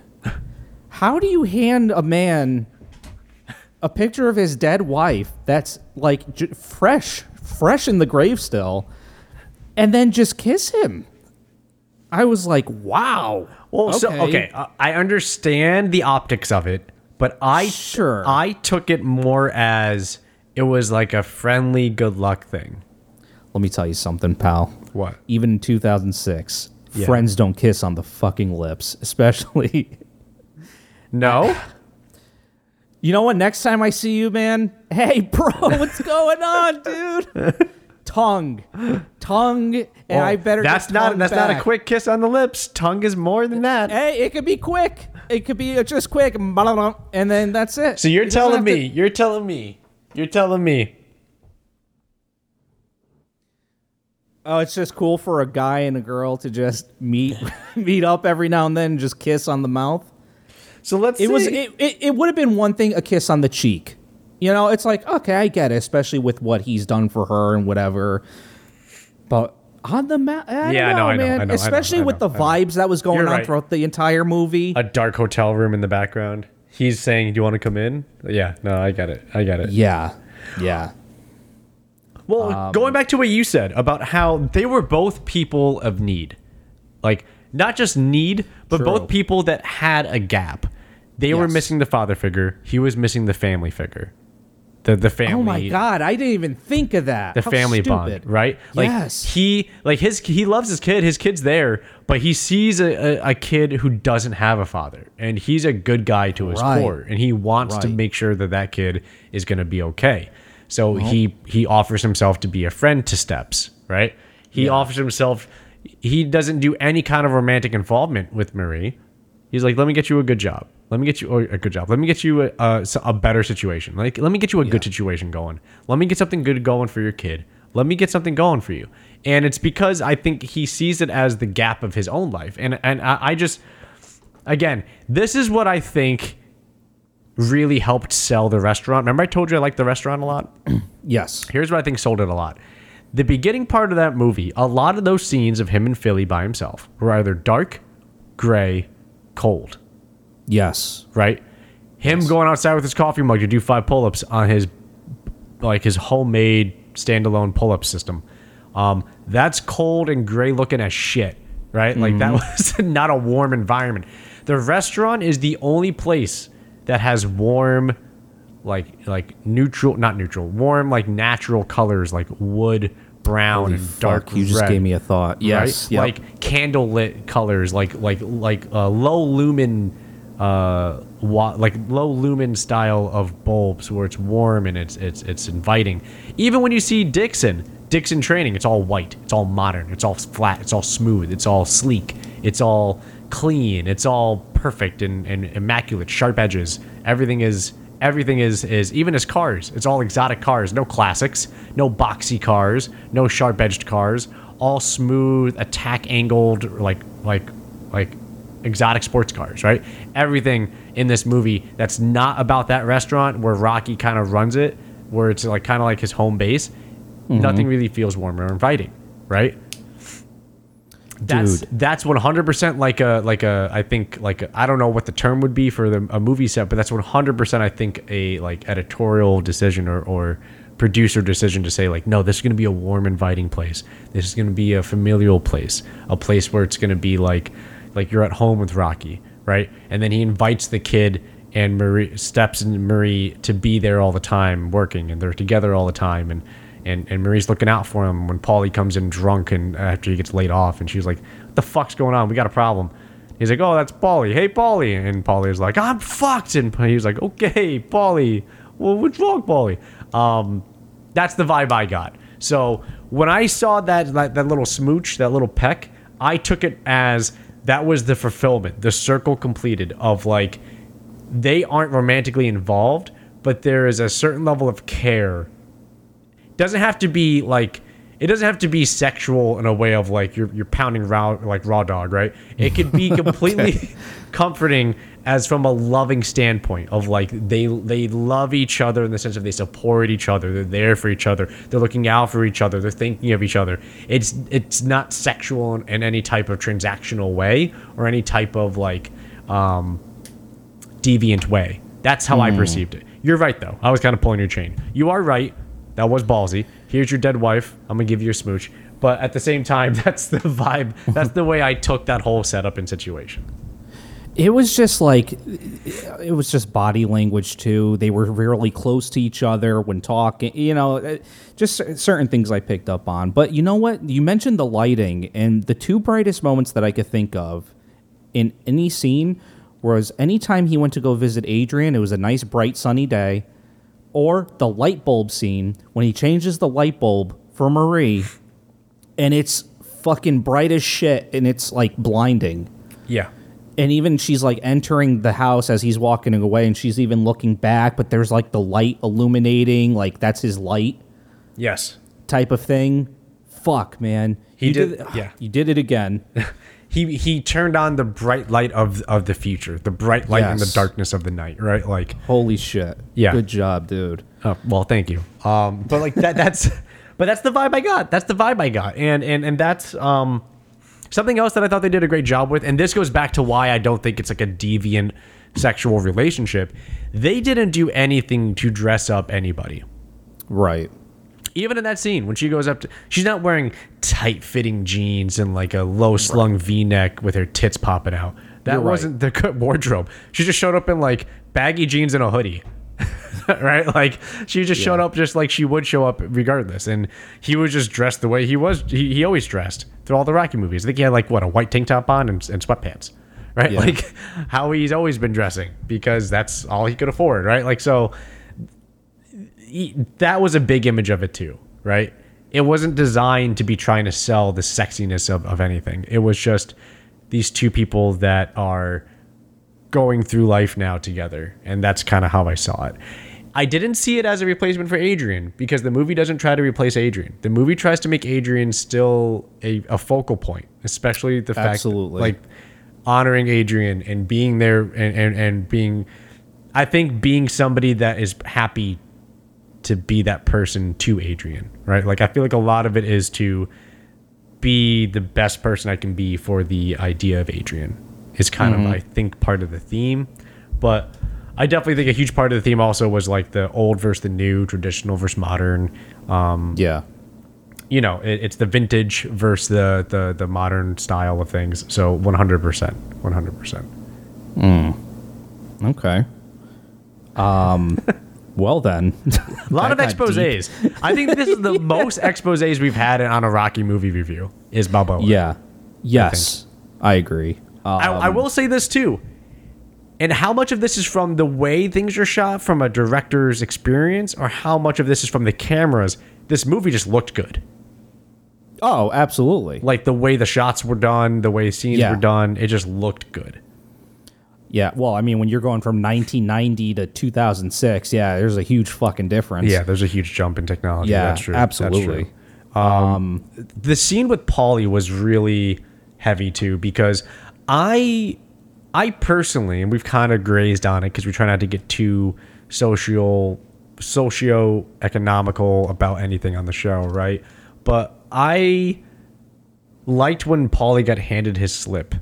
how do you hand a man a picture of his dead wife that's like j- fresh fresh in the grave still and then just kiss him i was like wow Well, so okay, uh, I understand the optics of it, but I Sure. I took it more as it was like a friendly good luck thing. let me tell you something pal What? even in 2006 Yeah. friends don't kiss on the fucking lips [laughs] especially No. [laughs] you know what? Next time i see you man [laughs] hey bro what's going on [laughs] dude? Tongue. Tongue and oh, i better That's not that's not a quick kiss on the lips. Tongue is more than that. hey it could be quick. It could be just quick and then that's it. So you're telling have to- me, you're telling me, you're telling me. oh it's just cool for a guy and a girl to just meet [laughs] meet up every now and then and just kiss on the mouth So let's It was it, it, it would have been one thing a kiss on the cheek. You know, it's like, okay, I get it, especially with what he's done for her and whatever. But on the mouth, I Yeah, I don't know, know, I know, man. I know, I know, especially I with the vibes that was going You're on right. throughout the entire movie. a dark hotel room in the background. He's saying, "Do you want to come in?" Yeah, no, I get it. I get it. yeah, yeah, Well, Um, going back to what you said about how they were both people of need. Like, not just need, but True. both people that had a gap. They were missing the father figure. He was missing the family figure. The the family. Oh my god, I didn't even think of that. The How family stupid. bond, right? Like Yes. he like his he loves his kid. His kid's there, but he sees a, a, a kid who doesn't have a father, and he's a good guy to his Right. core, and he wants to make sure that that kid is going to be okay. So he he offers himself to be a friend to Steps, right? He offers himself. He doesn't do any kind of romantic involvement with Marie. He's like, let me get you a good job. Let me get you a good job. Let me get you a, a, a better situation. Like, let me get you a good situation going. Let me get something good going for your kid. Let me get something going for you. And it's because I think he sees it as the gap of his own life. And and I, I just, again, this is what I think really helped sell the restaurant. Remember, I told you I liked the restaurant a lot. [clears throat] Yes. Here's what I think sold it a lot. The beginning part of that movie, a lot of those scenes of him in Philly by himself were either dark, gray, cold, Yes. right? Him going outside with his coffee mug to do five pull-ups on his like his homemade standalone pull-up system. Um, that's cold and gray looking as shit, right? Like that was [laughs] not a warm environment. The restaurant is the only place that has warm like like neutral not neutral warm like natural colors like wood brown Holy and fuck, dark you just red, gave me a thought. Yes. right? Yep. like candle lit colors like like like uh, low lumen uh wa- like low lumen style of bulbs where it's warm and it's it's it's inviting even when you see dixon dixon training it's all white it's all modern it's all flat it's all smooth it's all sleek it's all clean it's all perfect and, and immaculate sharp edges everything is Everything is is even his cars. It's all exotic cars. No classics. No boxy cars. No sharp edged cars. All smooth, attack angled, like like like exotic sports cars. Right. Everything in this movie that's not about that restaurant where Rocky kind of runs it, where it's like kind of like his home base. Mm-hmm. Nothing really feels warm or inviting. Right that's Dude. that's 100% like a like a I think like I I don't know what the term would be for the, a movie set, but that's 100% I think a like editorial decision or or producer decision to say like no, this is going to be a warm inviting place. This is going to be a familial place, a place where it's going to be like like you're at home with Rocky, right? And then he invites the kid and Marie Steps and Marie to be there all the time working and they're together all the time and and, and Marie's looking out for him when Paulie comes in drunk and after he gets laid off, and she's like, "What the fuck's going on? We got a problem." He's like, "Oh, that's Paulie. Hey, Paulie," and Paulie's like, "I'm fucked," and he's like, "Okay, Paulie. Well, what's wrong, Paulie?" Um, that's the vibe I got. So when I saw that, that that little smooch, that little peck, I took it as that was the fulfillment, the circle completed of like they aren't romantically involved, but there is a certain level of care doesn't have to be like it doesn't have to be sexual in a way of like you're you're pounding raw like raw dog, right? It could be [laughs] completely comforting as from a loving standpoint of like they they love each other in the sense of they support each other, they're there for each other, they're looking out for each other, they're thinking of each other. It's it's not sexual in, in any type of transactional way or any type of like um deviant way. That's how I perceived it. You're right though. I was kind of pulling your chain. You are right. That was ballsy. Here's your dead wife. I'm gonna give you a smooch. But at the same time, [laughs] that's the vibe. That's the way I took that whole setup and situation. It was just like it was just body language too. They were really close to each other when talking. You know, uh, just certain things I picked up on. But you know what? You mentioned the lighting, and the two brightest moments that I could think of in any scene was anytime he went to go visit Adrian. It was a nice, bright, sunny day, or the light bulb scene when he changes the light bulb for Marie, and it's fucking bright as shit, and it's like blinding Yeah. and even she's like entering the house as he's walking away and she's even looking back but there's like the light illuminating like that's his light Yes. type of thing fuck man He You did- [sighs] yeah. you did it again [laughs] He he turned on the bright light of of the future, the bright light in the Yes. darkness of the night, right? Like holy shit Yeah. good job dude Oh, well, thank you. Um, but like that, that's, [laughs] but that's the vibe I got. That's the vibe I got, and and and that's um, something else that I thought they did a great job with. And this goes back to why I don't think it's like a deviant sexual relationship. They didn't do anything to dress up anybody. right Even in that scene when she goes up to, she's not wearing tight fitting jeans and like a low slung V neck with her tits popping out. That You're wasn't the good wardrobe. She just showed up in like baggy jeans and a hoodie. [laughs] right? Like she just showed up just like she would show up regardless. And he was just dressed the way he was. He, he always dressed through all the Rocky movies. I think he had like what a white tank top on and, and sweatpants. Right? Yeah. Like how he's always been dressing because that's all he could afford. Right? Like so that was a big image of it too, right? It wasn't designed to be trying to sell the sexiness of, of anything. It was just these two people that are going through life now together. And that's kind of how I saw it. I didn't see it as a replacement for Adrian because the movie doesn't try to replace Adrian. The movie tries to make Adrian still a, a focal point, especially the fact Absolutely. like honoring Adrian and being there and, and, and being I think being somebody that is happy to be that person to Adrian, right? Like I feel like a lot of it is to be the best person I can be for the idea of Adrian. Is kind of I think part of the theme, but I definitely think a huge part of the theme also was like the old versus the new, traditional versus modern. Um, yeah you know, it, it's the vintage versus the, the the modern style of things. So 100%, 100%. okay um [laughs] well then A lot of exposés. I think this is the [laughs] most exposés we've had on a Rocky movie review. Is Balboa? yeah yes i, agree um, I, I will say this too. And how much of this is from the way things are shot from a director's experience, or how much of this is from the cameras? This movie just looked good. oh absolutely Like the way the shots were done, the way scenes Yeah. were done, it just looked good. Yeah, well, I mean, when you're going from 1990 to 2006, yeah, there's a huge fucking difference. Yeah, there's a huge jump in technology. Yeah, that's true. That's absolutely. true. Um, the scene with Paulie was really heavy too because I, I personally, and we've kind of grazed on it because we try not to get too social, socio-economical about anything on the show, right? But I liked when Paulie got handed his slip.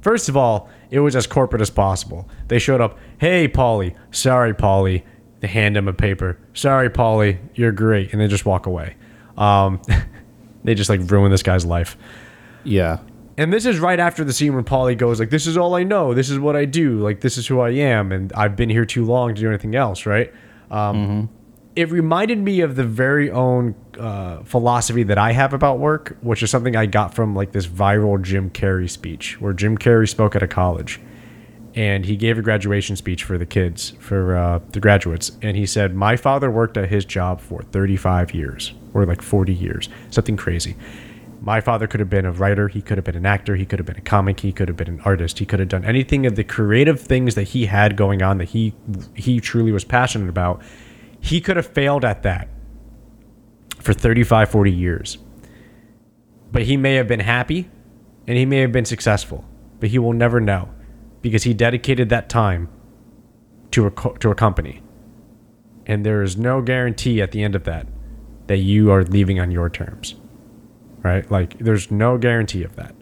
First of all, it was as corporate as possible. They showed up, hey, Paulie, sorry, Paulie. They hand him a paper. Sorry, Paulie, you're great. And they just walk away. Um, [laughs] they just like ruin this guy's life. Yeah. And this is right after the scene when Paulie goes like, "This is all I know. This is what I do. Like this is who I am, and I've been here too long to do anything else." Right? Um, It reminded me of the very own uh, philosophy that I have about work, which is something I got from like this viral Jim Carrey speech, where Jim Carrey spoke at a college, and he gave a graduation speech for the kids, for uh, the graduates, and he said, "My father worked at his job for 35 years, or like 40 years, something crazy." My father could have been a writer, he could have been an actor, he could have been a comic, he could have been an artist, he could have done anything of the creative things that he had going on that he he truly was passionate about. He could have failed at that for 35 40 years. But he may have been happy and he may have been successful, but he will never know because he dedicated that time to a to a company. And there is no guarantee at the end of that that you are leaving on your terms right? Like there's no guarantee of that.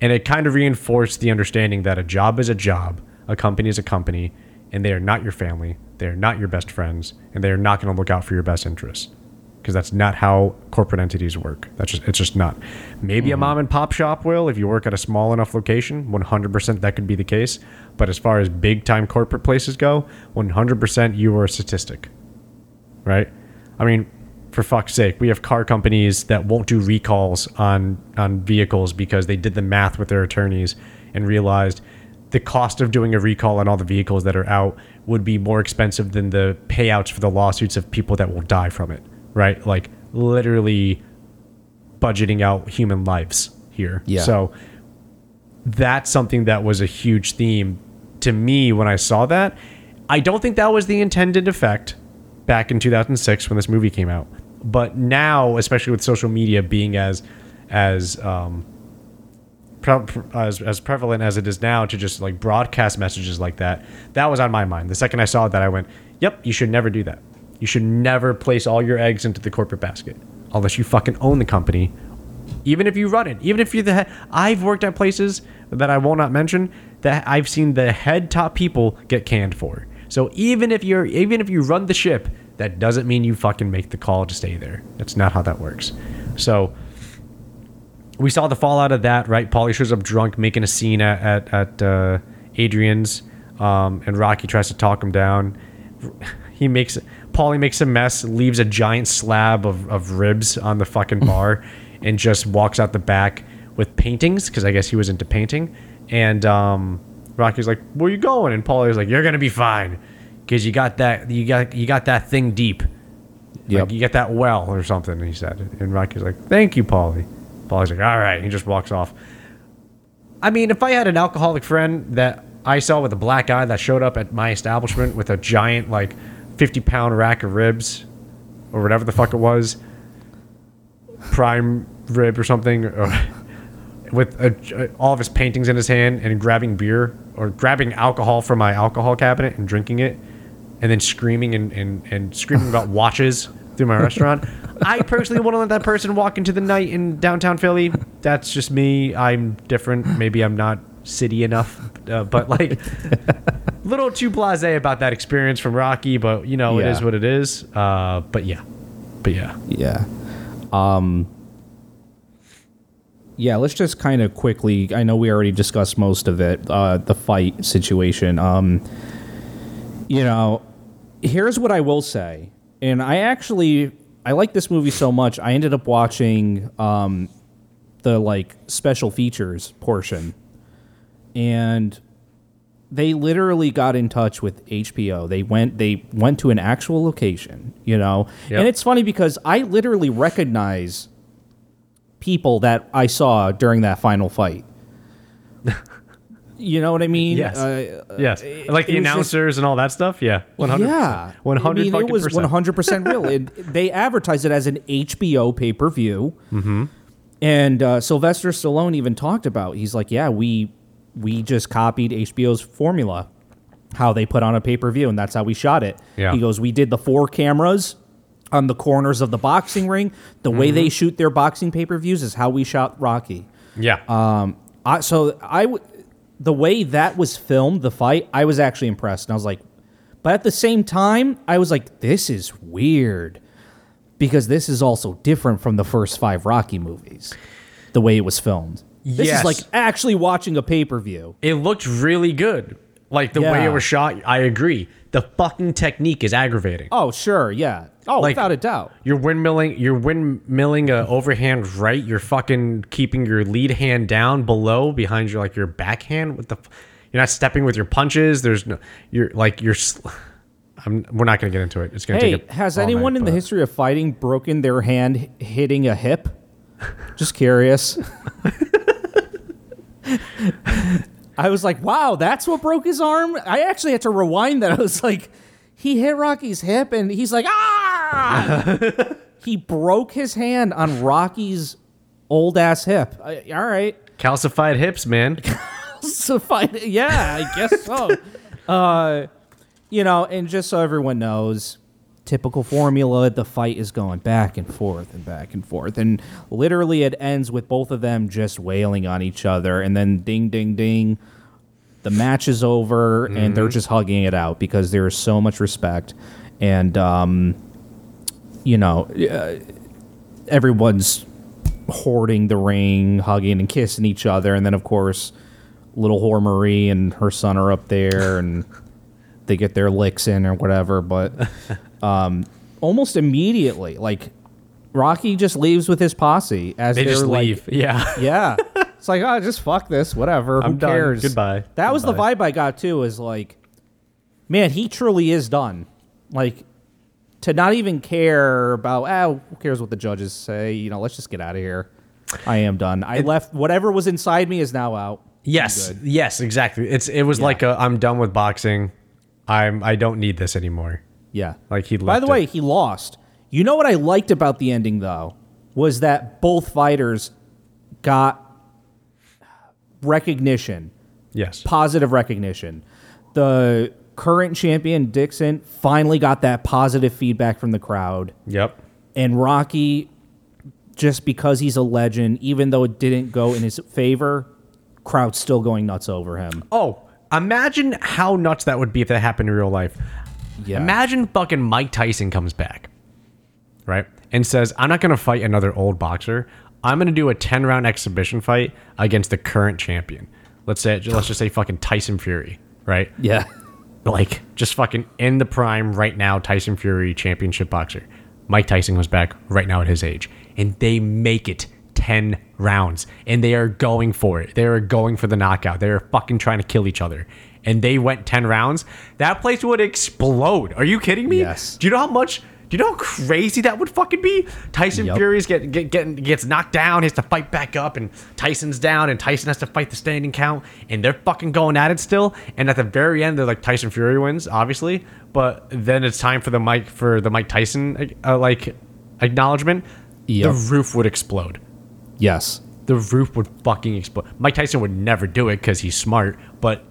And it kind of reinforced the understanding that a job is a job, a company is a company, and they are not your family, they are not your best friends, and they are not going to look out for your best interests. Because that's not how corporate entities work. That's just it's just not. Maybe a mm-hmm. mom and pop shop will if you work at a small enough location. 100% that could be the case. But as far as big time corporate places go, 100% you are a statistic right? I mean, for fuck's sake, we have car companies that won't do recalls on on vehicles because they did the math with their attorneys and realized the cost of doing a recall on all the vehicles that are out would be more expensive than the payouts for the lawsuits of people that will die from it, right? Like literally budgeting out human lives here. Yeah. So that's something that was a huge theme to me when I saw that. I don't think that was the intended effect back in 2006 when this movie came out. But now, especially with social media being as as um, as, as prevalent as it is now to just like broadcast messages like that, that was on my mind. The second I saw that, I went, "Yep, you should never do that. You should never place all your eggs into the corporate basket unless you fucking own the company even if you run it, even if you're the head. I've worked at places that I will not mention that I've seen the head top people get canned for. So even if you're, even if you run the ship, that doesn't mean you fucking make the call to stay there. That's not how that works. So we saw the fallout of that, right? Paulie shows up drunk, making a scene at at, at uh, Adrian's, um, and Rocky tries to talk him down. [laughs] He makes Paulie makes a mess, leaves a giant slab of, of ribs on the fucking [laughs] bar, and just walks out the back with paintings because I guess he was into painting. And um, Rocky's like, "Where you going?" And Paulie's like, "You're gonna be fine, because you got that you got you got that thing deep. Yep. Like you get that well or something." He said, and Rocky's like, "Thank you, Paulie." Paulie's like, "All right," he just walks off. I mean, if I had an alcoholic friend that I saw with a black eye that showed up at my establishment with a giant, like, 50 pound rack of ribs or whatever the fuck it was, prime rib or something, or uh, [laughs] with a, uh, all of his paintings in his hand and grabbing beer or grabbing alcohol from my alcohol cabinet and drinking it and then screaming and, and, and screaming about [laughs] watches through my restaurant. I personally want to let that person walk into the night in downtown Philly. That's just me. I'm different. Maybe I'm not city enough, uh, but like [laughs] little too blasé about that experience from Rocky. But you know, it Yeah. is what it is. Uh, but yeah, but yeah, Yeah. Um Yeah, let's just kind of quickly I know we already discussed most of it, uh the fight situation. Um you know, here's what I will say. And I actually I like this movie so much. I ended up watching um the like special features portion. And they literally got in touch with HBO. They went they went to an actual location, you know. Yep. And it's funny because I literally recognize people that I saw during that final fight. You know what I mean? Yes. Uh, Yes, like the was just- announcers and all that stuff. Yeah, one hundred. Yeah, one hundred. I mean, it was one hundred percent real. [laughs] It, they advertised it as an HBO pay per view, mm-hmm. and uh, Sylvester Stallone even talked about. He's like, "Yeah, we we just copied HBO's formula, how they put on a pay per view, and that's how we shot it." Yeah. He goes, "We did the four cameras." On the corners of the boxing ring, the way Mm-hmm. they shoot their boxing pay per views is how we shot Rocky. Yeah. Um, I so I w- the way that was filmed, the fight, I was actually impressed, and I was like, but at the same time, I was like, this is weird because this is also different from the first five Rocky movies, the way it was filmed. This Yes. is like actually watching a pay per view. it looked really good. Like the way it was shot, I agree. The fucking technique is aggravating. Oh sure, yeah. Oh, Like- without a doubt. You're windmilling. You're windmilling a overhand right. You're fucking keeping your lead hand down below behind your like your backhand. What the? F- you're not stepping with your punches. There's no. You're like you're. Sl- [sighs] I'm. We're not gonna get into it. It's gonna Hey, take. a- has anyone night, in the history of fighting broken their hand hitting a hip? Just curious. [laughs] [laughs] I was like, wow, that's what broke his arm? I actually had to rewind that. [laughs] I was like, he hit Rocky's hip and he's like, ah! [laughs] he broke his hand on Rocky's old ass hip. I, all right. calcified hips, man? [laughs] calcified. Yeah, I guess so. uh, you know, and just so everyone knows, typical formula, the fight is going back and forth and back and forth, and literally it ends with both of them just wailing on each other, and then ding, ding, ding. The match is over, and they're just hugging it out because there is so much respect, and um, you know, uh, everyone's hoarding the ring, hugging and kissing each other, and then of course, little whore Marie and her son are up there, and they get their licks in or whatever. But [laughs] um, almost immediately, like Rocky just leaves with his posse as They just like, leave. [laughs] yeah. yeah. It's like, oh, just fuck this, whatever. I'm Who done. cares? Goodbye. That was the vibe I got too. Is like, man, he truly is done. Like, to not even care about, ah, who cares what the judges say? You know, let's just get out of here. I am done. I left whatever was inside me is now out. Yes. Yes. Exactly. It's. It was like a. I'm done with boxing. I'm. I don't need this anymore. Yeah. Like he. By the left way, he lost. You know what I liked about the ending though was that both fighters got recognition. Yes. positive recognition. The current champion Dixon finally got that positive feedback from the crowd, Yep. and Rocky, just because he's a legend, even though it didn't go in his favor, crowd's still going nuts over him. Oh, imagine how nuts that would be if that happened in real life. Yeah. Imagine fucking Mike Tyson comes back, right? And says, I'm not going to fight another old boxer. I'm going to do a 10 round exhibition fight against the current champion. Let's say, let's just say fucking Tyson Fury, right? Yeah. Like, just fucking in the prime right now, Tyson Fury, championship boxer. Mike Tyson was back right now at his age. And they make it 10 rounds. And they are going for it. They are going for the knockout. They are fucking trying to kill each other. And they went 10 rounds. That place would explode. Are you kidding me? Yes. Do you know how much. Do you know how crazy that would fucking be? Tyson Yup. Fury's get, get, getting gets knocked down, has to fight back up, and Tyson's down, and Tyson has to fight the standing count, and they're fucking going at it still. And at the very end, they're like Tyson Fury wins, obviously, but then it's time for the Mike for the Mike Tyson uh, like acknowledgement. Yep. The roof would explode. Yes. The roof would fucking explode. Mike Tyson would never do it because he's smart, but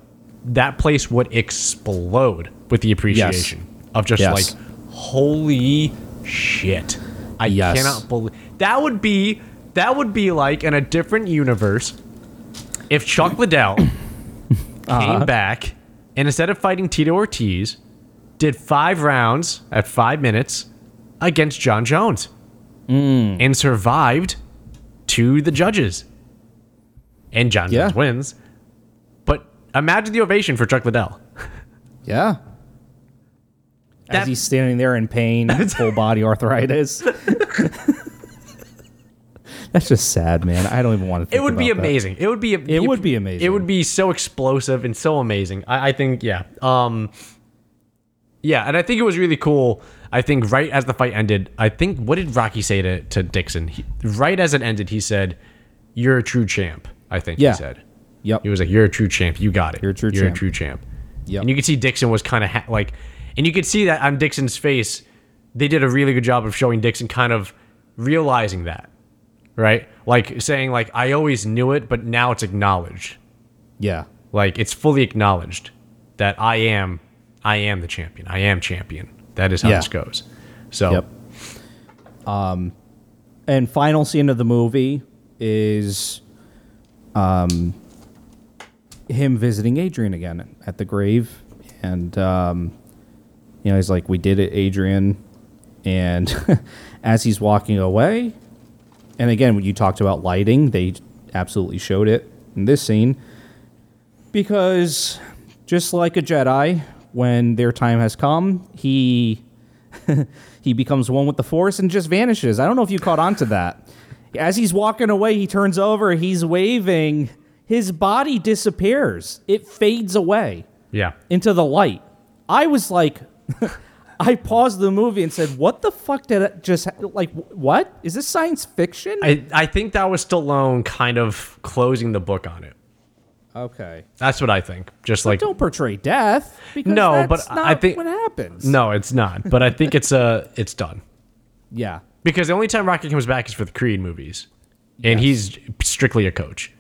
that place would explode with the appreciation of just Yes. like, holy shit! I Yes. cannot believe that would be that would be like in a different universe if Chuck Liddell [coughs] came uh-huh. back and instead of fighting Tito Ortiz, did five rounds at five minutes against Jon Jones mm. and survived to the judges. And Jon Yeah. Jones wins. But imagine the ovation for Chuck Liddell. Yeah. As That- he's standing there in pain, [laughs] full body arthritis. That's just sad, man. I don't even want to. Think It would be about that. amazing. It would be. It would be amazing. It would be so explosive and so amazing. I, I think, yeah, um, yeah, and I think it was really cool. I think right as the fight ended, I think what did Rocky say to to Dixon? He, right as it ended, he said, "You're a true champ." I think Yeah. he said. Yep. He was like, "You're a true champ. You got it. You're a true You're champ." a true champ." Yep. And you could see Dixon was kind of ha- like, and you could see that on Dixon's face. They did a really good job of showing Dixon kind of realizing that, right? Like saying like, "I always knew it, but now it's acknowledged." Yeah. Like it's fully acknowledged that I am, I am the champion. I am champion. That is how Yeah. this goes. So Yep. Um, and final scene of the movie is, um, him visiting Adrian again at the grave, and um, you know he's like, "We did it, Adrian," and [laughs] as he's walking away, and again when you talked about lighting, they absolutely showed it in this scene because just like a Jedi, when their time has come, he [laughs] he becomes one with the force and just vanishes. I don't know if you caught on to that. As he's walking away, he turns over, he's waving, his body disappears. It fades away yeah, into the light. I was like [laughs] I paused the movie and said, "What the fuck did it just like what? Is this science fiction?" I I think that was Stallone kind of closing the book on it. okay. That's what I think. Just like Don't portray death because No, that's but not I think- what happens. no, it's not. But I think it's uh it's done [laughs] Yeah. because the only time Rocky comes back is for the Creed movies, and Yes. he's strictly a coach.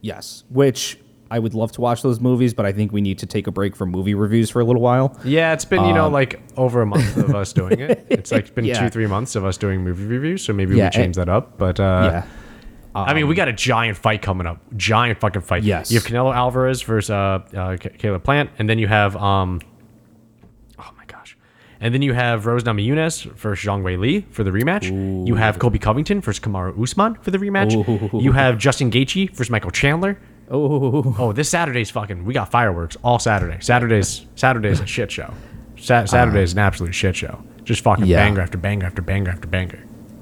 Yes. Which I would love to watch those movies, but I think we need to take a break from movie reviews for a little while. Yeah, it's been you know like over a month of us doing it. [laughs] It's like been Um, Yeah. two three months of us doing movie reviews, so maybe Yeah, we change that up. But uh, yeah. I mean, we got a giant fight coming up. Giant fucking fight. Yes. You have Canelo Alvarez versus uh, uh, Caleb Plant, and then you have um, and then you have Rose Namajunas versus Zhang Wei Li for the rematch. You have Colby Covington versus Kamaru Usman for the rematch. Ooh. You have Justin Gaethje versus Michael Chandler. Oh, Oh, this Saturday's fucking. We got fireworks all Saturday. Saturday's Saturday's a shit show. Sa- Saturday's an absolute shit show. Just fucking Yeah. banger after banger after banger after banger.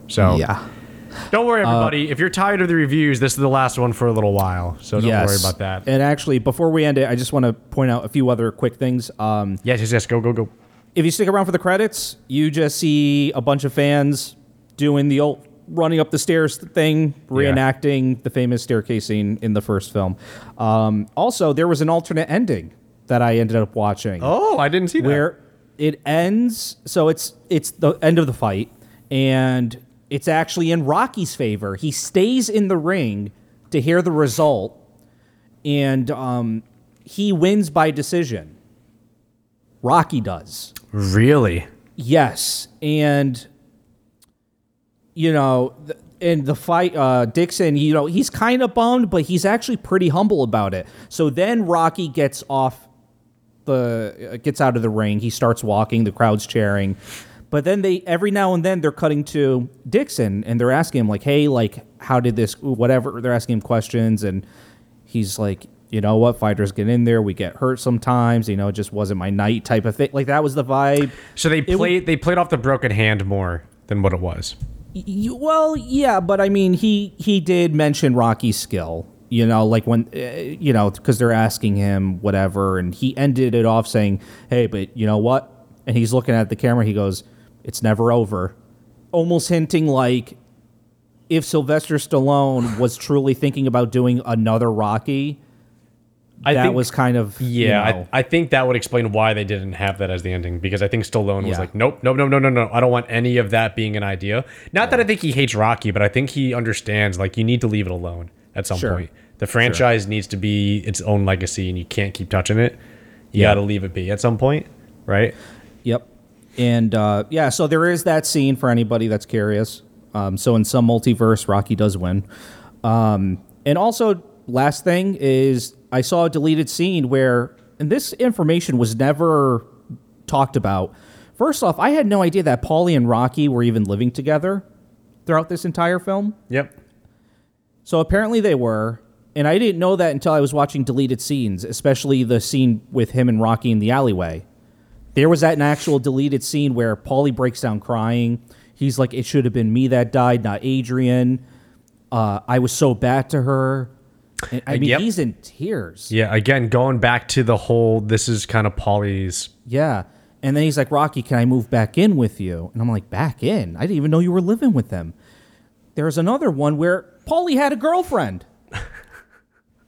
So yeah. don't worry, everybody. if you're tired of the reviews, this is the last one for a little while. So don't worry about that. And actually, before we end it, I just want to point out a few other quick things. Um, yes, yes, yes. Go, go, go. If you stick around for the credits, you just see a bunch of fans doing the old running up the stairs thing, reenacting the famous staircase scene in the first film. Um, also, there was an alternate ending that I ended up watching Oh, I didn't see that. where it ends. So it's it's the end of the fight, and it's actually in Rocky's favor. He stays in the ring to hear the result, and um, he wins by decision. Rocky does. Really? Yes, and you know, in the fight, uh, Dixon, you know, he's kind of bummed, but he's actually pretty humble about it. So then Rocky gets off the uh, gets out of the ring. He starts walking. The crowd's cheering, but then they every now and then they're cutting to Dixon and they're asking him like, "Hey, like, how did this? Whatever." They're asking him questions, and he's like. You know what? Fighters get in there. We get hurt sometimes. You know, it just wasn't my night type of thing. Like that was the vibe. So they played. they played off the broken hand more than what it was. Y- well, yeah, but I mean, he he did mention Rocky's skill. You know, like when uh, you know because they're asking him whatever, and he ended it off saying, "Hey, but you know what?" And he's looking at the camera. He goes, "It's never over," almost hinting like if Sylvester Stallone was truly thinking about doing another Rocky, I that think, was kind of you Yeah, know, I, I think that would explain why they didn't have that as the ending because I think Stallone was like, nope, nope, no, no, no, no. I don't want any of that being an idea. Not that I think he hates Rocky, but I think he understands like you need to leave it alone at some Sure. point. The franchise needs to be its own legacy, and you can't keep touching it. You Yeah. got to leave it be at some point, right? Yep. And uh, yeah, so there is that scene for anybody that's curious. Um, so in some multiverse, Rocky does win. Um, and also, last thing is I saw a deleted scene where, and this information was never talked about. First off, I had no idea that Paulie and Rocky were even living together throughout this entire film. Yep. So apparently they were, and I didn't know that until I was watching deleted scenes, especially the scene with him and Rocky in the alleyway. There was that an actual deleted scene where Paulie breaks down crying. He's like, "It should have been me that died, not Adrian. Uh, I was so bad to her." I mean, yep. he's in tears. Yeah. Again, going back to the whole, this is kind of Paulie's. Yeah. And then he's like, Rocky, can I move back in with you? And I'm like, back in? I didn't even know you were living with them. There's another one where Paulie had a girlfriend [laughs]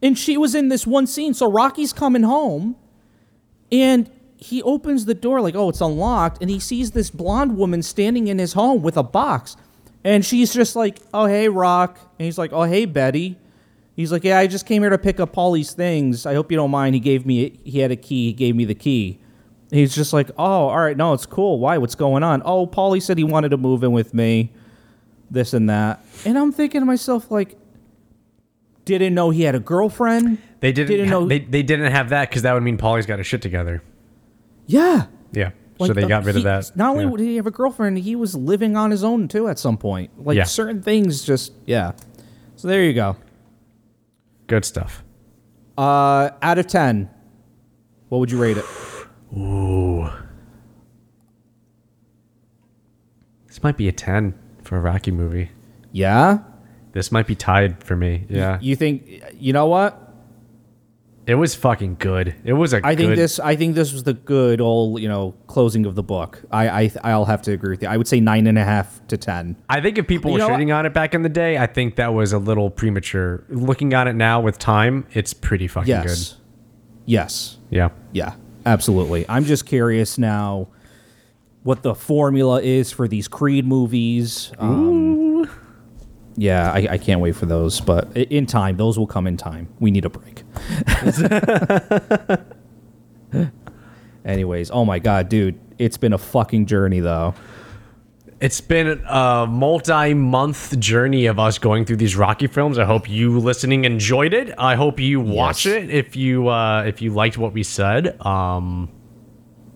And she was in this one scene. So Rocky's coming home and he opens the door like, oh, it's unlocked. And he sees this blonde woman standing in his home with a box. And she's just like, oh, hey, Rock. And he's like, oh, hey, Betty. He's like, yeah, I just came here to pick up these things. I hope you don't mind. He gave me, he had a key. He gave me the key. He's just like, oh, all right, no, it's cool. Why? What's going on? Oh, Paulie said he wanted to move in with me, this and that. And I'm thinking to myself, like, didn't know he had a girlfriend. They didn't. Didn't know- they they didn't have that because that would mean Paulie's got his shit together. Yeah. Yeah. Like, so they got rid he- of that. Not only Yeah. did he have a girlfriend, he was living on his own too at some point. Like Yeah. certain things just, yeah. So there you go. Good stuff. Uh, out of 10, what would you rate it? Ooh. This might be a ten for a Rocky movie. Yeah? This might be tied for me. Yeah. You think, you know what? It was fucking good. It was a I think this. I think this was the good old, you know, closing of the book. I, I, I'll have to agree with you. I would say nine and a half to ten. I think if people You were shitting on it back in the day, I think that was a little premature. Looking on it now with time, it's pretty fucking good. Yes, yes. Yeah. yeah, absolutely. I'm just curious now what the formula is for these Creed movies. Um, yeah, I, I can't wait for those, but in time, those will come in time. We need a break. [laughs] Anyways, oh my god, dude, it's been a fucking journey though. It's been a multi-month journey of us going through these Rocky films. I hope you listening enjoyed it. I hope you watch Yes. it if you uh, if you liked what we said. Um,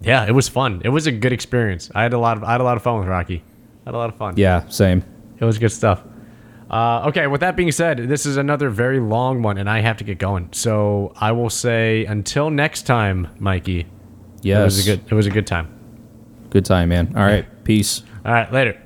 yeah, it was fun. It was a good experience. I had a lot of I had a lot of fun with Rocky. I had a lot of fun. Yeah, same. It was good stuff. Uh, okay, with that being said, this is another very long one, and I have to get going. So I will say until next time, Mikey. Yes, It was a good. It was a good time. good time, man. All right, peace. All right, later.